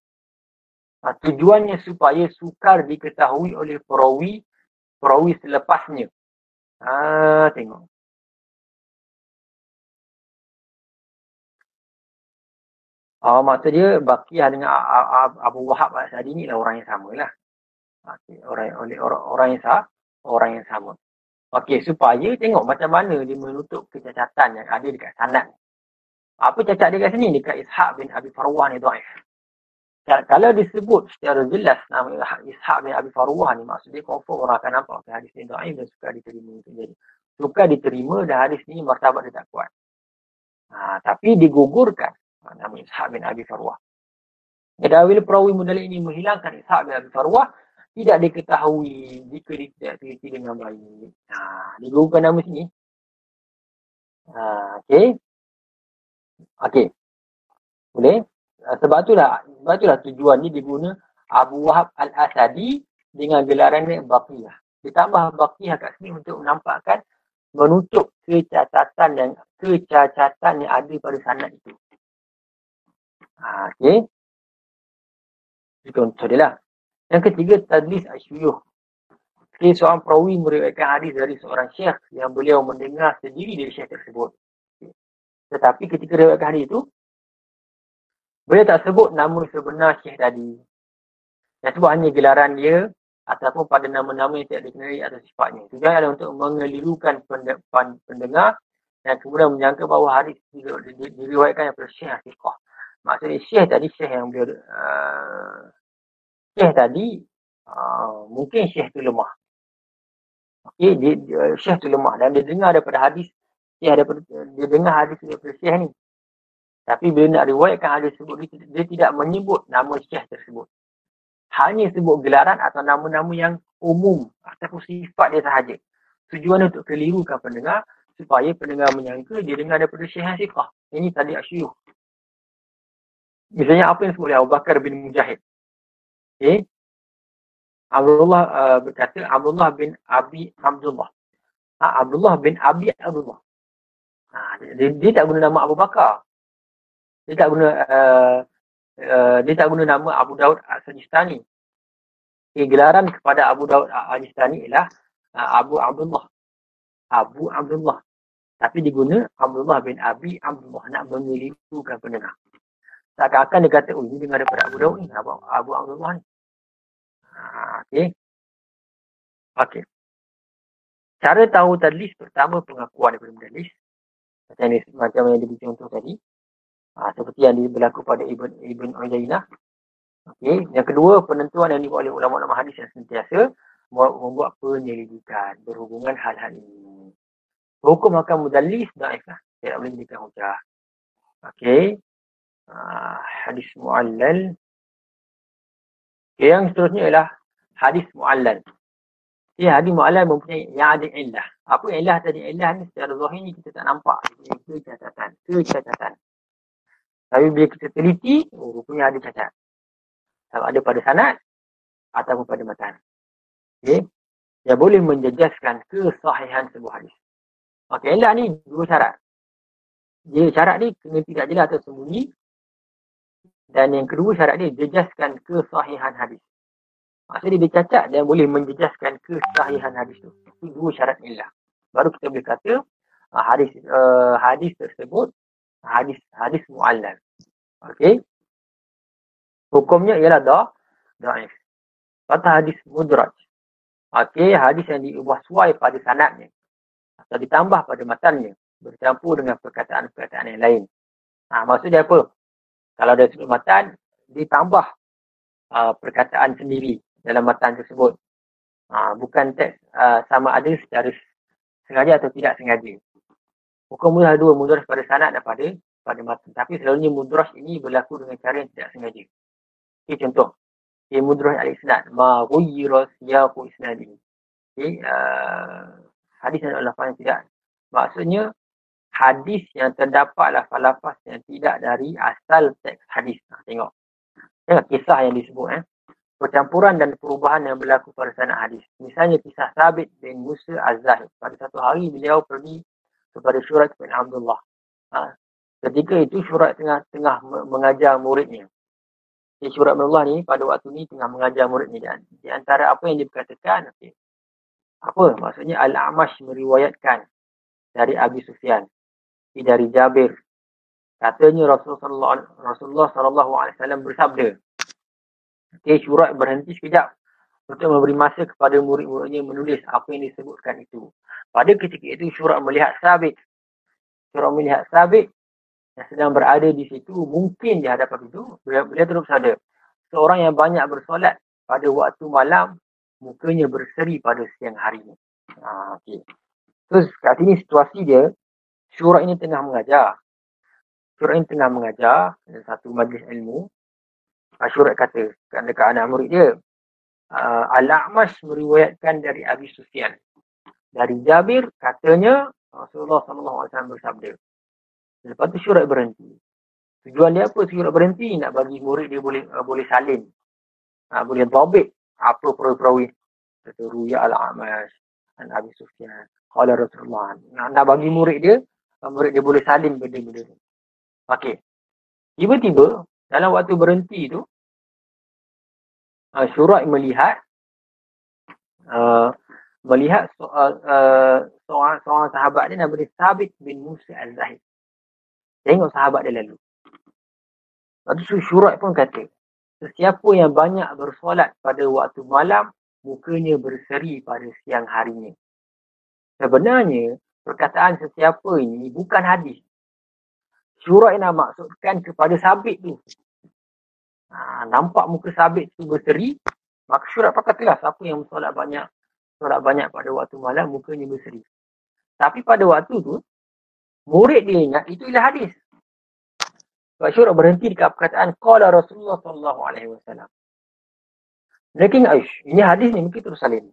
Ha, tujuannya supaya sukar diketahui oleh perawi perawi selepasnya. Ha, tengok. Oh, maksud dia Baqiyah dengan Abu Wahab Al-Asadi ni lah orang yang sama Okey, orang oleh orang, orang yang sah, orang yang sama. Okey, supaya tengok macam mana dia menutup kecacatan yang ada dekat sanad. Apa cacat dia kat sini? Dekat Ishaq bin Abi Farwah ni dhaif. Kalau disebut secara jelas nama Ishaq bin Abi Farwah ni maksudnya confirm orang akan nampak okay, hadis ni dhaif dan suka diterima jadi. Suka diterima dan hadis ni martabat dia tak kuat. Ha, tapi digugurkan ha, nama Ishaq bin Abi Farwah. Bila perawi mudalik ini menghilangkan Ishaq bin Abi Farwah, tidak diketahui jika dia tidak teliti dengan baik. Ha, digunakan nama sini. Ha, okay. Okay. Boleh? Ha, sebab itulah, sebab itulah tujuan ni diguna Abu Wahab Al-Asadi dengan gelaran ni Baqiyah. Ditambah Baqiyah kat sini untuk menampakkan menutup kecacatan yang kecacatan yang ada pada sanad itu. Ha, okay. Contoh dia lah. Yang ketiga, tadlis asyuyuh. Okay, seorang perawi meriwayatkan hadis dari seorang syekh yang beliau mendengar sendiri dari syekh tersebut. Okay. Tetapi ketika meriwayatkan hadis itu, beliau tak sebut nama sebenar syekh tadi. Yang sebut hanya gelaran dia ataupun pada nama-nama yang tidak dikenali atau sifatnya. Tujuan adalah untuk mengelirukan pendengar dan kemudian menyangka bahawa hadis diriwayatkan daripada syekh Asyikah. Maksudnya syekh tadi syekh yang beliau uh, Syekh tadi uh, mungkin Syekh tu lemah. Okey, dia, dia Syekh tu lemah dan dia dengar daripada hadis Syekh daripada dia dengar hadis daripada Syekh ni. Tapi bila nak riwayatkan hadis tersebut dia, dia tidak menyebut nama Syekh tersebut. Hanya sebut gelaran atau nama-nama yang umum ataupun sifat dia sahaja. Tujuan untuk kelirukan pendengar supaya pendengar menyangka dia dengar daripada Syekh Hasikah. Ini tadi asyuh. Misalnya apa yang sebut oleh Abu Bakar bin Mujahid. Okay. Abdullah uh, berkata Abdullah bin Abi Abdullah. Ha, Abdullah bin Abi Abdullah. Ha, dia, dia, tak guna nama Abu Bakar. Dia tak guna uh, uh, dia tak guna nama Abu Daud Al-Sajistani. Okay, gelaran kepada Abu Daud Al-Sajistani ialah uh, Abu Abdullah. Abu Abdullah. Tapi diguna Abdullah bin Abi Abdullah nak mengelirukan pendengar. Seakan-akan dia kata, oh ini dengar daripada Abu Dawud ni, Abu, Abu Abdullah ni. Ha, okay. Okay. Cara tahu tadlis pertama pengakuan daripada tadlis. Macam, ni, macam yang diberi contoh tadi. Ha, seperti yang berlaku pada Ibn, Ibn Ujainah. Okay. Yang kedua, penentuan yang dibuat oleh ulama-ulama hadis yang sentiasa membuat penyelidikan berhubungan hal-hal ini. Hukum akan mudallis, naif lah. Tidak boleh menjadikan hujah. Okay. Ah, hadis mu'allal. Okay, yang seterusnya ialah hadis mu'allal. Okay, hadis mu'allal mempunyai yang ada illah. Apa illah tadi? Illah ni secara zahir ni kita tak nampak. Catatan. Itu catatan. Tapi bila kita teliti, oh, rupanya ada cacat. Sama ada pada sanat ataupun pada matan. Okay. Yang boleh menjejaskan kesahihan sebuah hadis. Okey, illah ni dua syarat. Dia syarat ni kena tidak jelas atau sembunyi dan yang kedua syarat dia jejaskan kesahihan hadis. Maksudnya dia cacat dan boleh menjejaskan kesahihan hadis tu. Itu dua syarat ilah. Baru kita boleh kata uh, hadis uh, hadis tersebut hadis hadis muallal. Okey. Hukumnya ialah dah dhaif. Kata hadis mudraj. Okey, hadis yang diubah suai pada sanadnya atau ditambah pada matannya bercampur dengan perkataan-perkataan yang lain. Ha, maksudnya apa? Kalau ada sudut matan, ditambah uh, perkataan sendiri dalam matan tersebut. Ha, bukan teks uh, sama ada secara sengaja atau tidak sengaja. Hukum mudah dua, mudah pada sanad dan pada pada matan. Tapi selalunya mudras ini berlaku dengan cara yang tidak sengaja. Okay, contoh. Okay, mudras al-isnad. Ma ghuyira siyaku isnadi. Okay, uh, hadis yang adalah yang tidak. Maksudnya, hadis yang terdapat lafaz-lafaz yang tidak dari asal teks hadis. Nah, tengok. Tengok kisah yang disebut. Eh. Percampuran dan perubahan yang berlaku pada sanad hadis. Misalnya kisah Sabit bin Musa Az-Zahid. Pada satu hari beliau pergi kepada syurat bin Abdullah. Ha. Ketika itu syurat tengah tengah mengajar muridnya. Di syurat bin Allah ni pada waktu ni tengah mengajar muridnya. Dan di antara apa yang dia berkatakan. Okay. Apa? Maksudnya Al-Amash meriwayatkan dari Abi Sufyan. Dari Jabir. Katanya Rasulullah Rasulullah sallallahu alaihi wasallam bersabda. Okay, syurat berhenti sekejap untuk memberi masa kepada murid-muridnya menulis apa yang disebutkan itu. Pada ketika itu syurat melihat sabit. Syurat melihat sabit yang sedang berada di situ mungkin di hadapan itu. Beliau, beliau terus ada. Seorang yang banyak bersolat pada waktu malam mukanya berseri pada siang hari. Ha, okay. Terus kat sini situasi dia, syurah ini tengah mengajar. Syurah ini tengah mengajar, satu majlis ilmu. Ha, syurah kata, dekat anak murid dia, uh, Al-A'mash meriwayatkan dari Abi Sufyan. Dari Jabir, katanya Rasulullah SAW bersabda. Lepas tu syurah berhenti. Tujuan dia apa syurah berhenti? Nak bagi murid dia boleh uh, boleh salin. Uh, boleh dobit apa perawi-perawi kata Ruya Al-Amash dan Abi Sufyan Qala Rasulullah nak, nak bagi murid dia murid dia boleh saling benda-benda ni Okey. Tiba-tiba dalam waktu berhenti tu uh, Syurat melihat uh, melihat so, uh, uh, seorang, seorang sahabat dia nama dia Sabit bin Musa Al-Zahid. Tengok sahabat dia lalu. Lepas tu syurat pun kata, Sesiapa yang banyak bersolat pada waktu malam, mukanya berseri pada siang harinya. Sebenarnya, perkataan sesiapa ini bukan hadis. Syurah nak maksudkan kepada sabit tu. Ha, nampak muka sabit tu berseri, maka syurah pakatlah siapa yang bersolat banyak, solat banyak pada waktu malam, mukanya berseri. Tapi pada waktu tu, murid dia ingat itu ialah hadis. Sebab syurah berhenti dekat perkataan Qala Rasulullah wasallam. Mereka Aish, ini hadis ni mungkin terus salin.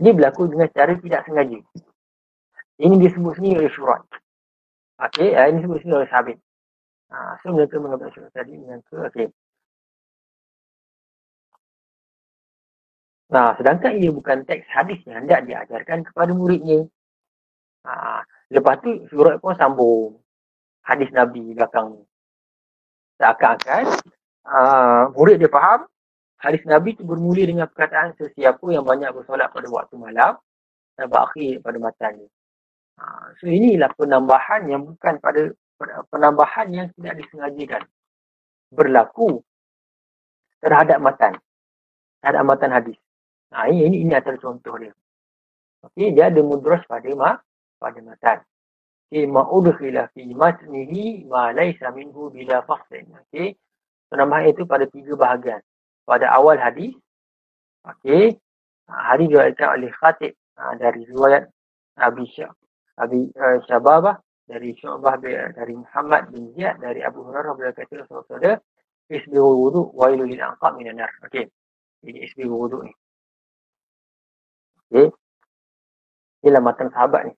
Ha. Ini berlaku dengan cara tidak sengaja. Ini disebut sini oleh syurat. Okey, ini disebut sini oleh sahabat. Ha, so mereka mengambil syurat tadi menyangka, okey. Nah, sedangkan ia bukan teks hadis yang hendak diajarkan kepada muridnya. Ha, lepas tu syurat pun sambung hadis Nabi belakang ni. Seakan-akan uh, murid dia faham hadis Nabi tu bermula dengan perkataan sesiapa yang banyak bersolat pada waktu malam dan berakhir pada matanya. Uh, so inilah penambahan yang bukan pada penambahan yang tidak disengajakan berlaku terhadap matan terhadap matan hadis. Nah, ini, ini, antara contoh dia. Okey, dia ada mudras pada ma, pada matan ma udkhila fi matnihi ma laysa minhu bila faslin. Okey. Penambahan itu pada tiga bahagian. Pada awal hadis. Okey. Ha, hadis diriwayatkan oleh Khatib ha, dari riwayat Abi Syah. Abi uh, Syababah dari Syu'bah dari Muhammad bin Ziyad dari Abu Hurairah berkata Rasulullah isbihu wudu wa ilu lil anqab minan nar. Okey. Ini isbihu wudu ni. Okey. Inilah matan sahabat ni.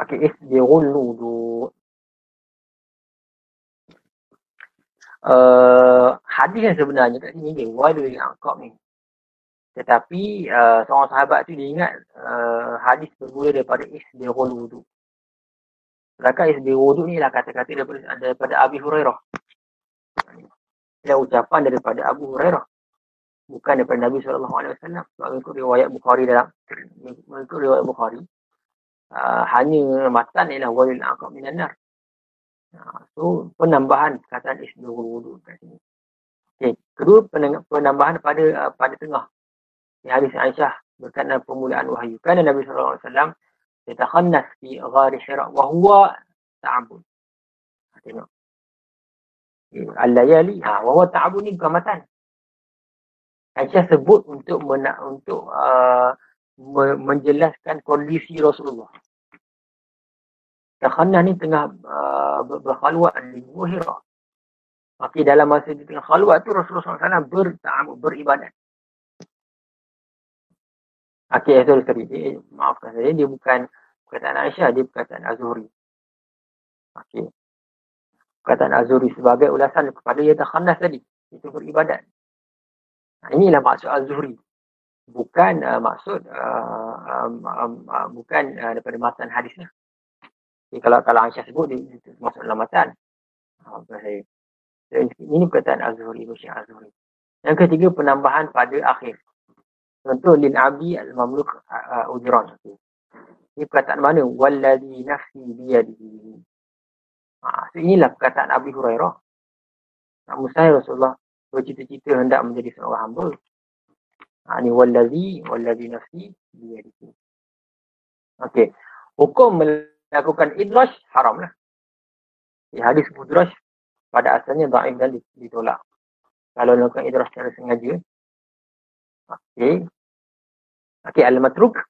Okey, isbighul wudu. Uh, hadis yang sebenarnya kat sini dia wadu yang angkap ni. Tetapi uh, seorang sahabat tu dia ingat uh, hadis bermula daripada isbighul wudu. Sedangkan isbighul wudu ni lah kata-kata daripada, daripada Abi Hurairah. Dia ucapan daripada Abu Hurairah. Bukan daripada Nabi SAW. Sebab mengikut riwayat Bukhari dalam mengikut riwayat Bukhari uh, hanya matan ialah walil aqab minan nar. So penambahan perkataan isbihul wudu kat sini. Okay. Kedua, penambahan pada uh, pada tengah. Ini hadis Aisyah berkaitan permulaan wahyu. Kerana Nabi SAW yatakhannas fi ghari hira wa huwa ta'abud. Ha, tengok. Al-layali. Ha, wa huwa ta'abud ni bukan matan. Aisyah sebut untuk mena, untuk uh, menjelaskan kondisi Rasulullah. Takhanah ni tengah uh, berkhalwat di Gua Hira. Okey, dalam masa di tengah khalwat tu Rasulullah SAW ber, beribadat. Okey, sorry, sorry. Dia, maafkan saya, dia bukan perkataan Aisyah, dia perkataan Azuri. Okey. Perkataan Azuri sebagai ulasan kepada ia takhanas tadi. Itu beribadat. Nah, inilah maksud Azuri. Bukan uh, maksud, uh, um, um, uh, bukan uh, daripada matan hadisnya. Okay, kalau kalau Aisyah sebut, dia, dia masuk dalam matan. Uh, saya. Ini perkataan Azuri, Musyik Azuri. Yang ketiga, penambahan pada akhir. Contoh lil abi al mamluk uh, ujran. Ini perkataan mana? Wallazi nafsi biyadihi. Ha, so inilah perkataan Abi Hurairah. Nah, mustahil Rasulullah bercita-cita hendak menjadi seorang hamba. Ha, ini wallazi, wallazi nafsi biyadihi. Okey. Hukum melakukan idrash haram lah. Di hadis idrash pada asalnya da'if dan ditolak. Kalau melakukan idrash secara sengaja, Okey. Okey, al-matruk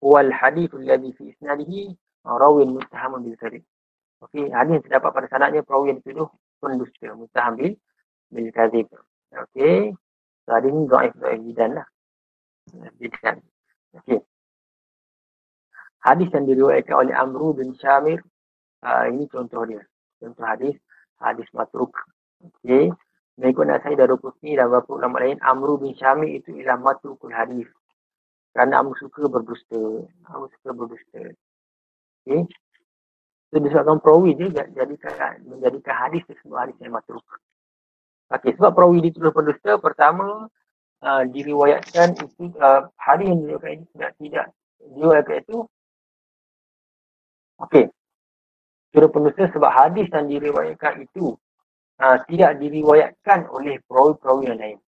wal hadith alladhi fi isnadihi rawin muttahamun bil kadhib. Okey, hadis yang terdapat pada sanadnya perawi yang dituduh pendusta muttaham bil bil kadhib. Okey. So, hadis ini dhaif dhaif jidan lah. Jidan. Okey. Hadis yang diriwayatkan oleh Amru bin Syamir uh, ini contoh dia. Contoh hadis hadis matruk. Okey. Mengikut Nasai dan Rukusni dan beberapa ulama lain, Amru bin Syami itu ialah matrukul hadis. Kerana Amru suka berdusta. Amru suka berdusta. Okay. Itu disebabkan perawi dia jadikan, menjadikan hadis tersebut hadis yang matruk. Okay, sebab perawi dituduh berdusta, pertama uh, diriwayatkan itu uh, hadis yang diriwayatkan itu tidak, tidak diriwayatkan itu Okey. Sudah pendusta sebab hadis yang diriwayatkan itu uh, tidak diriwayatkan oleh perawi-perawi yang lain.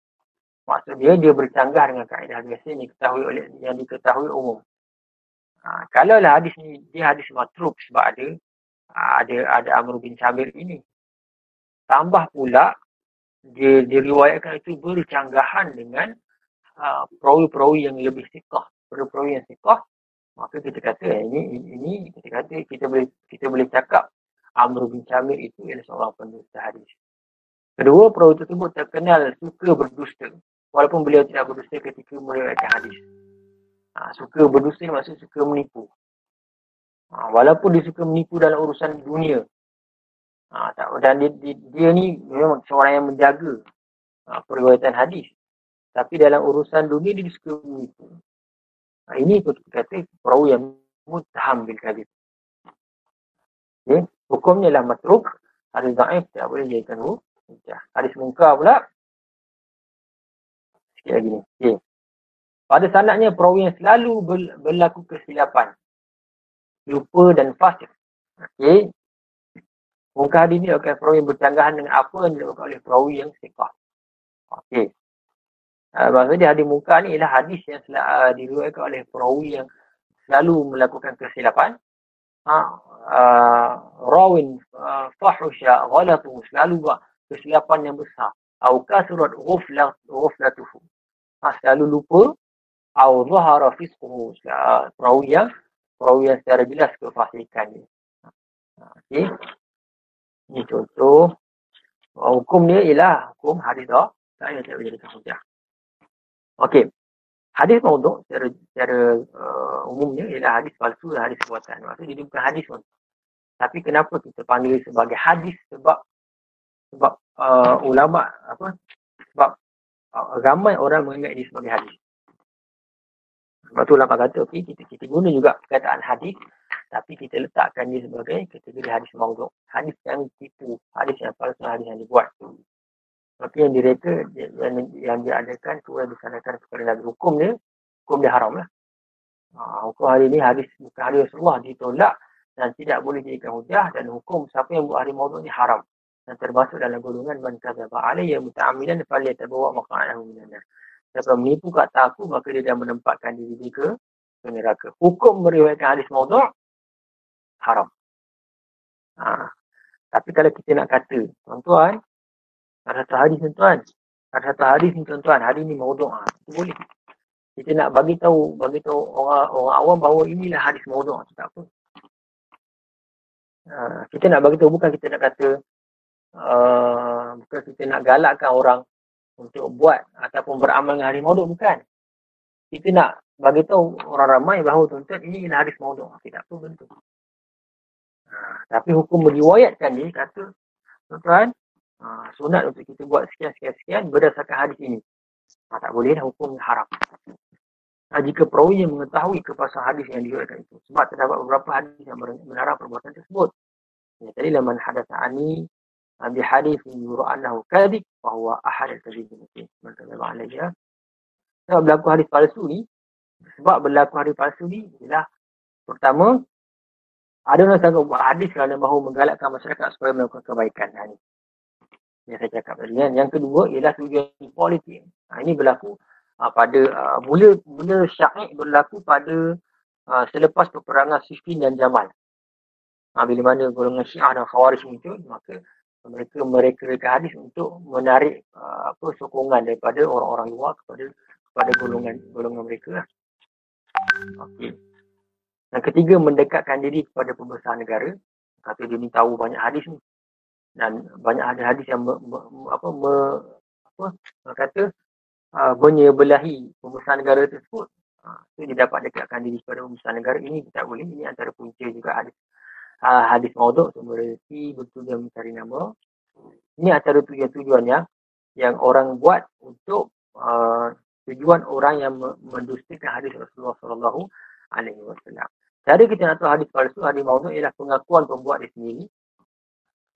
Maksud dia, dia bercanggah dengan kaedah biasa yang diketahui oleh yang diketahui umum. Uh, kalau lah hadis ni, dia hadis matruk sebab ada uh, ada ada Amr bin Sabir ini. Tambah pula, dia diriwayatkan itu bercanggahan dengan uh, perawi-perawi yang lebih sikah. Perawi-perawi yang sikah, maka kita kata ini ini kita kata kita boleh kita boleh cakap Amr bin Syamir itu ialah seorang pendusta hadis. Kedua, perawi tersebut terkenal suka berdusta. Walaupun beliau tidak berdusta ketika meriwayatkan hadis. Ha, suka berdusta maksud suka menipu. Ha, walaupun dia suka menipu dalam urusan dunia. Ha, dan dia, dia, dia ni memang seorang yang menjaga ha, periwayatan hadis. Tapi dalam urusan dunia dia suka menipu. Ha, ini kita kata perawi yang mutaham bil kadib. Okay. Hukumnya lah matruk. Hadis da'if tidak boleh jadikan hujah. Hadis mungkar pula. Sikit lagi ni. Okay. Pada sanatnya perawi yang selalu berlaku kesilapan. Lupa dan fasik. Okay. Mungkar hadis ni akan perawi yang bercanggahan dengan apa yang dilakukan oleh perawi yang sikah. Okay. Uh, maksudnya hadis mungkar ni ialah hadis yang uh, diriwayatkan oleh perawi yang selalu melakukan kesilapan. Uh, rawin uh, fahusha ghalatu selalu buat kesilapan yang besar. Atau kasurat ghuflat ghuflatuhu. Ha, selalu lupa. Atau zahara fisquhu perawi yang perawi yang secara jelas kefasikan dia. Ha, okey. Ini contoh. Hukum dia ialah hukum hadis saya tak boleh jadi hujah okey hadis maudhu secara, secara uh, umumnya ialah hadis palsu dan hadis buatan. Maksudnya dia bukan hadis pun. Tapi kenapa kita panggil sebagai hadis sebab sebab uh, ulama apa sebab uh, ramai orang menganggap dia sebagai hadis. Sebab tu ulama kata okey kita kita guna juga perkataan hadis tapi kita letakkan dia sebagai kategori hadis maudhu. Hadis yang tipu, hadis yang palsu, hadis yang dibuat. Tapi yang direka, yang, yang diadakan tu yang disanakan kepada Nabi. Hukum dia, hukum dia haram lah. Ha, hukum hari ni hadis bukan hari Rasulullah ditolak dan tidak boleh dijadikan hujah dan hukum siapa yang buat hari maudhu ni haram. dan termasuk dalam golongan man kadzaba alayya muta'ammidan falyatabawa maq'adahu minan nar. Siapa menipu kata aku maka dia dah menempatkan diri dia ke ke neraka. Hukum meriwayatkan hadis maudhu' haram. Ha. Tapi kalau kita nak kata, tuan-tuan, hadis ni tuan, ada satu hadis ni tuan-tuan, hari ni maudhu' ha. Itu boleh. Kita nak bagi tahu bagi tahu orang orang awam bahawa inilah hadis maudhu' tak apa. Uh, kita nak bagi tahu bukan kita nak kata uh, bukan kita nak galakkan orang untuk buat ataupun beramal dengan hadis maudhu' bukan. Kita nak bagi tahu orang ramai bahawa tuan-tuan ini ialah hadis maudhu'. Tidak apa bentuk. Uh, tapi hukum meriwayatkan ni kata tuan-tuan uh, sunat untuk kita buat sekian-sekian-sekian berdasarkan hadis ini. Ha, tak boleh dah hukum haram. Ha, jika perawi yang mengetahui kepasan hadis yang diriwayatkan itu. Sebab terdapat beberapa hadis yang melarang perbuatan tersebut. Ya, tadi laman hadas ani bi hadis yuru annahu kadhib bahwa ahad al-kadhib mungkin. Maka memang lagi ya. Sebab berlaku hadis palsu ni, sebab berlaku hadis palsu ni ialah pertama ada orang sanggup buat hadis kerana mahu menggalakkan masyarakat supaya melakukan kebaikan. Ha, ni. Yang saya cakap tadi. Yang kedua ialah tujuan politik. Ha, ini berlaku uh, pada uh, mula mula syaik berlaku pada uh, selepas peperangan Siffin dan Jamal. Uh, bila mana golongan Syiah dan Khawarij muncul, maka mereka mereka hadis untuk menarik uh, apa sokongan daripada orang-orang luar kepada kepada golongan golongan mereka. Lah. Okey. Yang ketiga mendekatkan diri kepada pembesar negara. Kata dia ni tahu banyak hadis ni. Dan banyak ada hadis yang me, me, apa me, apa kata uh, menyebelahi pembesar negara tersebut. Uh, so dia dapat dekatkan diri kepada pembesar negara ini tak boleh. Ini antara punca juga hadis, uh, hadis mauduk. So berarti betul dia mencari nama. Ini antara tujuan-tujuan yang, yang orang buat untuk uh, tujuan orang yang mendustakan hadis Rasulullah Sallallahu Alaihi Wasallam. Cara kita nak tahu hadis palsu, hadis mauduk ialah pengakuan pembuat dia sendiri.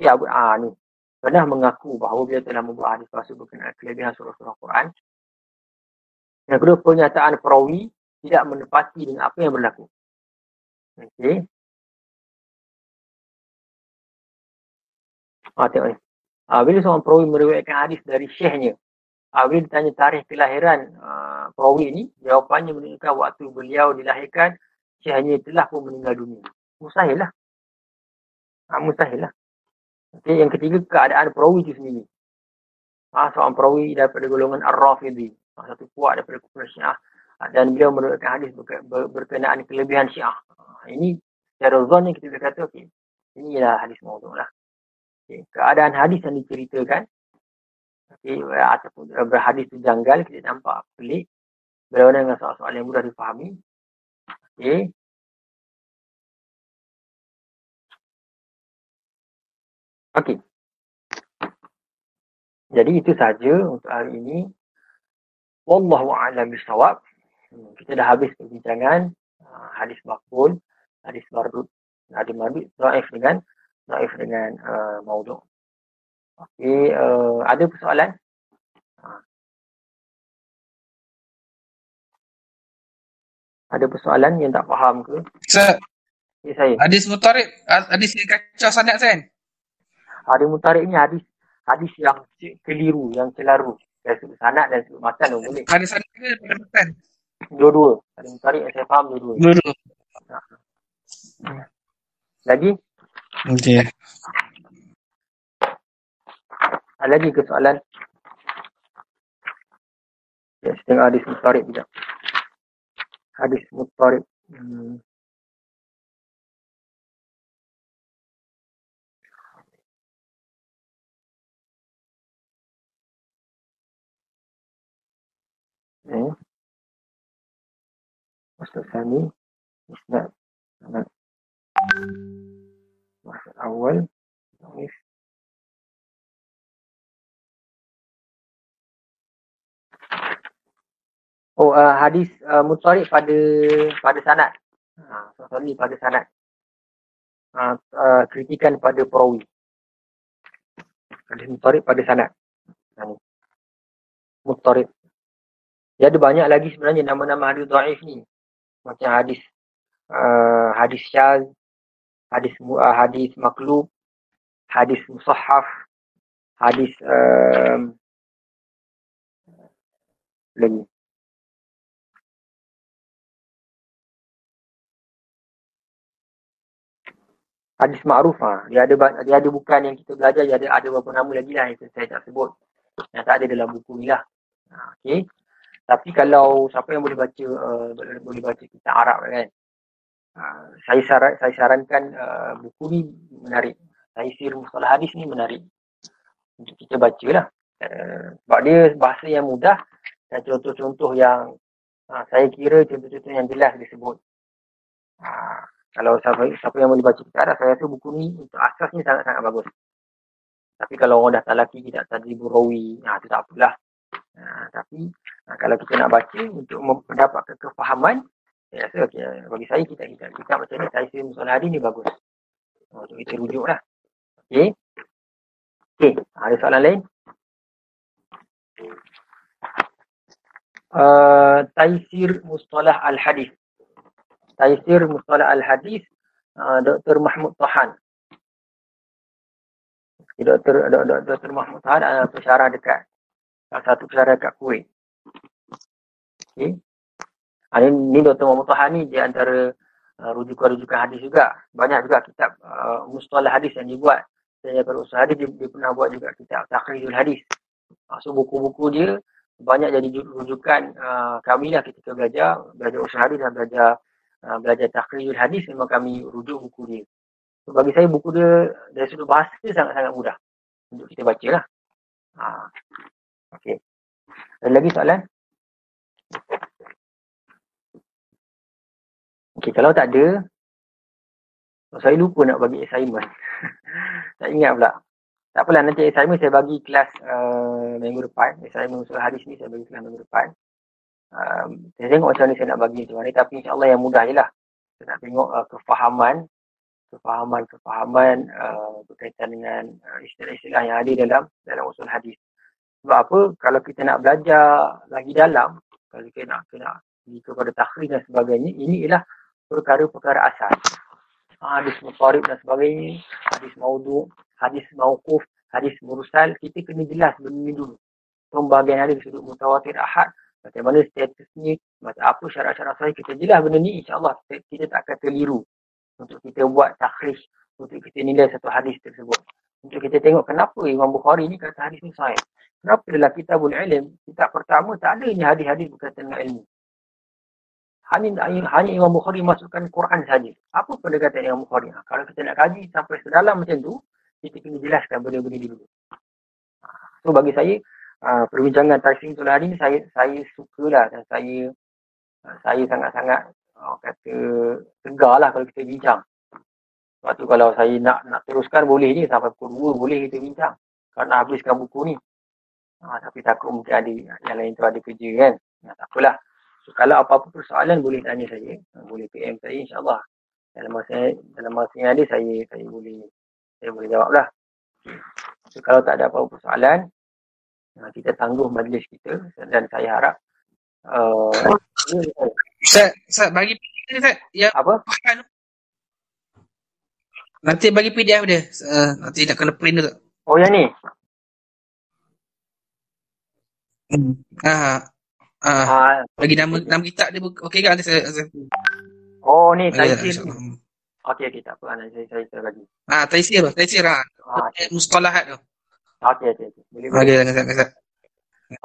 Ya, ah, ni. Pernah mengaku bahawa dia telah membuat hadis palsu berkenaan kelebihan surah-surah Quran. Yang kedua, pernyataan perawi tidak menepati dengan apa yang berlaku. Okey. Ah, tengok ni. Ah, bila seorang perawi meriwayatkan hadis dari syekhnya, ah, bila ditanya tarikh kelahiran ah, perawi ini, jawapannya menunjukkan waktu beliau dilahirkan, syekhnya telah pun meninggal dunia. Mustahil lah. Ah, mustahil lah. Okay, yang ketiga, keadaan perawi itu sendiri. Ah, seorang perawi daripada golongan Ar-Rafidhi salah satu kuat daripada kumpulan Syiah ah, dan beliau merupakan hadis berkenaan kelebihan Syiah. Ah, ini secara zon yang kita boleh kata okey. Inilah hadis maudhu lah. Okay. Keadaan hadis yang diceritakan okay, ataupun berhadis itu janggal kita nampak pelik berlawanan dengan soal-soal yang mudah difahami. Okey. Okey. Jadi itu saja untuk hari ini. Wallahu a'lam bisawab. Hmm, kita dah habis perbincangan uh, hadis makbul, hadis mardud, hadis mardud dhaif dengan dhaif dengan uh, maudhu'. Okey, uh, ada persoalan? Ada persoalan yang tak faham ke? Sir. Ya, saya. Hadis mutarik, hadis yang kacau sanad kan? Hadis mutarik ni hadis hadis yang keliru, yang celaru. Dari sudut sanat dan sudut matan pun boleh. Ada sanat ke pada matan? Dua-dua. Ada mutarik yang saya faham dua-dua. Dua-dua. Lagi? Okey. Ada lagi ke soalan? Ya, saya tengok hadis mutarik juga. Hadis mutarik. Hmm. Eh maksud sani isnad sanad maksud awal nulis Oh, uh, hadis uh, mutarik pada pada sanad. Ha, uh, pada sanad. Uh, uh, kritikan pada perawi. Hadis mutarik pada sanad. Uh, mutarik. Dia ada banyak lagi sebenarnya nama-nama hadis dhaif ni. Macam hadis uh, hadis syaz, hadis uh, hadis maklub, hadis musahaf, hadis um, lagi. Hadis ma'ruf ha. Dia ada dia ada bukan yang kita belajar, dia ada ada beberapa nama lagi lah yang saya tak sebut. Yang tak ada dalam buku ni lah. Ha, okay. Tapi kalau siapa yang boleh baca uh, boleh baca kitab Arab kan. Uh, saya saran saya sarankan uh, buku ni menarik. Taisir Mustalah Hadis ni menarik untuk kita baca lah. Uh, sebab dia bahasa yang mudah dan contoh-contoh yang uh, saya kira contoh-contoh yang jelas disebut. Uh, kalau siapa, siapa yang boleh baca kitab saya rasa buku ni untuk asas ni sangat-sangat bagus. Tapi kalau orang dah tak laki tak jadi burawi, nah, itu tak apalah. Nah, tapi nah, kalau kita nak baca untuk mendapatkan kefahaman, saya rasa okay, bagi saya kita kita kita macam ni saya sendiri musola hari ni bagus. Untuk kita rujuk lah. Okay. Okay, ada soalan lain? Uh, Taisir Mustalah Al-Hadis. Taisir Mustalah Al-Hadis uh, Dr. Mahmud Tahan. Dr. Dr. Dr. Mahmud Tahan adalah pensyarah dekat satu pensyarah dekat Kuwait. Okay. Uh, ini, ini Dr. Mahmud Tahan ni di antara uh, rujukan-rujukan hadis juga. Banyak juga kitab uh, Mustalah Hadis yang dibuat saya kalau usaha dia, dia, pernah buat juga kitab Takhrijul Hadis. Uh, so buku-buku dia banyak jadi rujukan uh, kami lah ketika belajar, belajar usaha hadis dan belajar uh, belajar Takhrijul Hadis memang kami rujuk buku dia. So bagi saya buku dia dari sudut bahasa dia sangat-sangat mudah untuk kita baca lah. Uh, okay. Ada lagi soalan? Okay, kalau tak ada, saya lupa nak bagi assignment. tak ingat pula. Tak apalah nanti assignment saya bagi kelas uh, minggu depan. Assignment usul hadis ni saya bagi kelas minggu depan. Um, saya tengok macam mana saya nak bagi macam mana. Tapi insyaAllah yang mudah je lah. Saya nak tengok uh, kefahaman. Kefahaman-kefahaman uh, berkaitan dengan uh, istilah-istilah yang ada dalam dalam usul hadis. Sebab apa? Kalau kita nak belajar lagi dalam, kalau kita nak, nak pergi kepada takhrir dan sebagainya, ini ialah perkara-perkara asal hadis mutarib dan sebagainya, hadis maudu, hadis mauquf, hadis mursal, kita kena jelas benda dulu. Pembagian hadis sudut mutawatir ahad, bagaimana statusnya, macam apa syarat-syarat saya, kita jelas benda ni, insyaAllah kita, kita tak akan terliru untuk kita buat takhrij, untuk kita nilai satu hadis tersebut. Untuk kita tengok kenapa Imam Bukhari ni kata hadis ni sahih. Kenapa dalam kitabul ilm, kitab pertama tak ada ni hadis-hadis berkaitan dengan ilmu hanya, hanya Imam Bukhari masukkan Quran saja. Apa pendekatan Imam Bukhari? Ha, kalau kita nak kaji sampai sedalam macam tu, kita kena jelaskan benda-benda dulu. Ha, so bagi saya, uh, perbincangan Taisin tu hari ni saya saya sukalah dan saya uh, saya sangat-sangat uh, kata tegar lah kalau kita bincang. Sebab tu kalau saya nak nak teruskan boleh je sampai pukul 2 boleh kita bincang. Kalau nak habiskan buku ni. Uh, tapi takut mungkin ada yang lain tu ada kerja kan. Ya, tak apalah. So, kalau apa-apa persoalan boleh tanya saya. Boleh PM saya insyaAllah. Dalam masa dalam masa yang ada saya saya boleh saya boleh jawab lah. So, kalau tak ada apa-apa persoalan, uh, kita tangguh majlis kita dan saya harap uh, Ustaz, Ustaz bagi Ustaz. Ya, apa? Nanti bagi PDF dia. Uh, nanti nak kena print tu. Oh yang ni? Hmm. Ah, Ah, uh, bagi nama nama kitab dia okey kan saya, saya Oh ni Taisir. Okey okey tak apa nanti saya saya bagi. Ah Taisir Taisir ah. ah. Mustalahat tu. Okey okey okey. Boleh boleh dengan saya.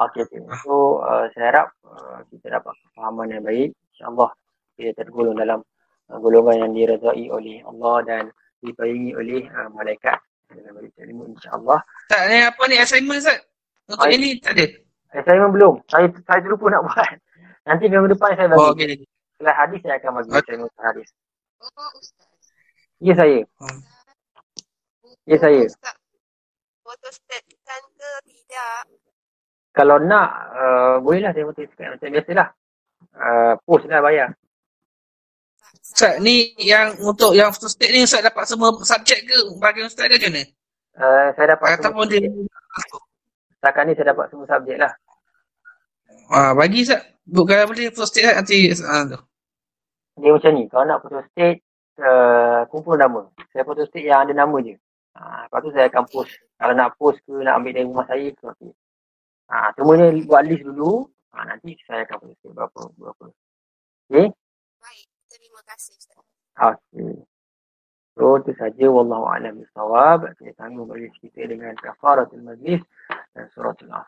Okey okey. So uh, saya harap uh, kita dapat pemahaman yang baik. Insya-Allah kita tergolong dalam uh, golongan yang diredai oleh Allah dan dipayangi oleh uh, malaikat. Dalam ilmu insya-Allah. Tak ni apa ni assignment Ustaz? Untuk ini tak ada. Saya memang belum. Saya saya terlupa nak buat. Nanti minggu depan saya bagi. Oh, okay. Setelah hadis saya akan bagi. Saya okay. hadis. Ya saya. Hmm. Ya saya. Foto kan ke tidak? Kalau nak, uh, bolehlah saya foto stat macam biasalah. Uh, post lah bayar. Ustaz, ni yang untuk yang foto stat ni Ustaz dapat semua subjek ke bagi Ustaz ke macam mana? Uh, saya dapat Ataupun semua dia... Setakat ni saya dapat semua subjek lah. Ah, bagi Ustaz. Bukan boleh foto state lah nanti uh, tu. Dia macam ni. Kalau nak foto state, uh, kumpul nama. Saya foto state yang ada nama je. Ha, lepas tu saya akan post. Kalau nak post ke nak ambil dari rumah saya ke. Okay. Ha, semuanya buat list dulu. Ha, nanti saya akan post berapa. berapa. Okay? Baik, terima kasih Ustaz. Okay. So, itu saja. Wallahu'alam bisawab. Saya tanggung majlis kita dengan kafaratul majlis dan suratul af.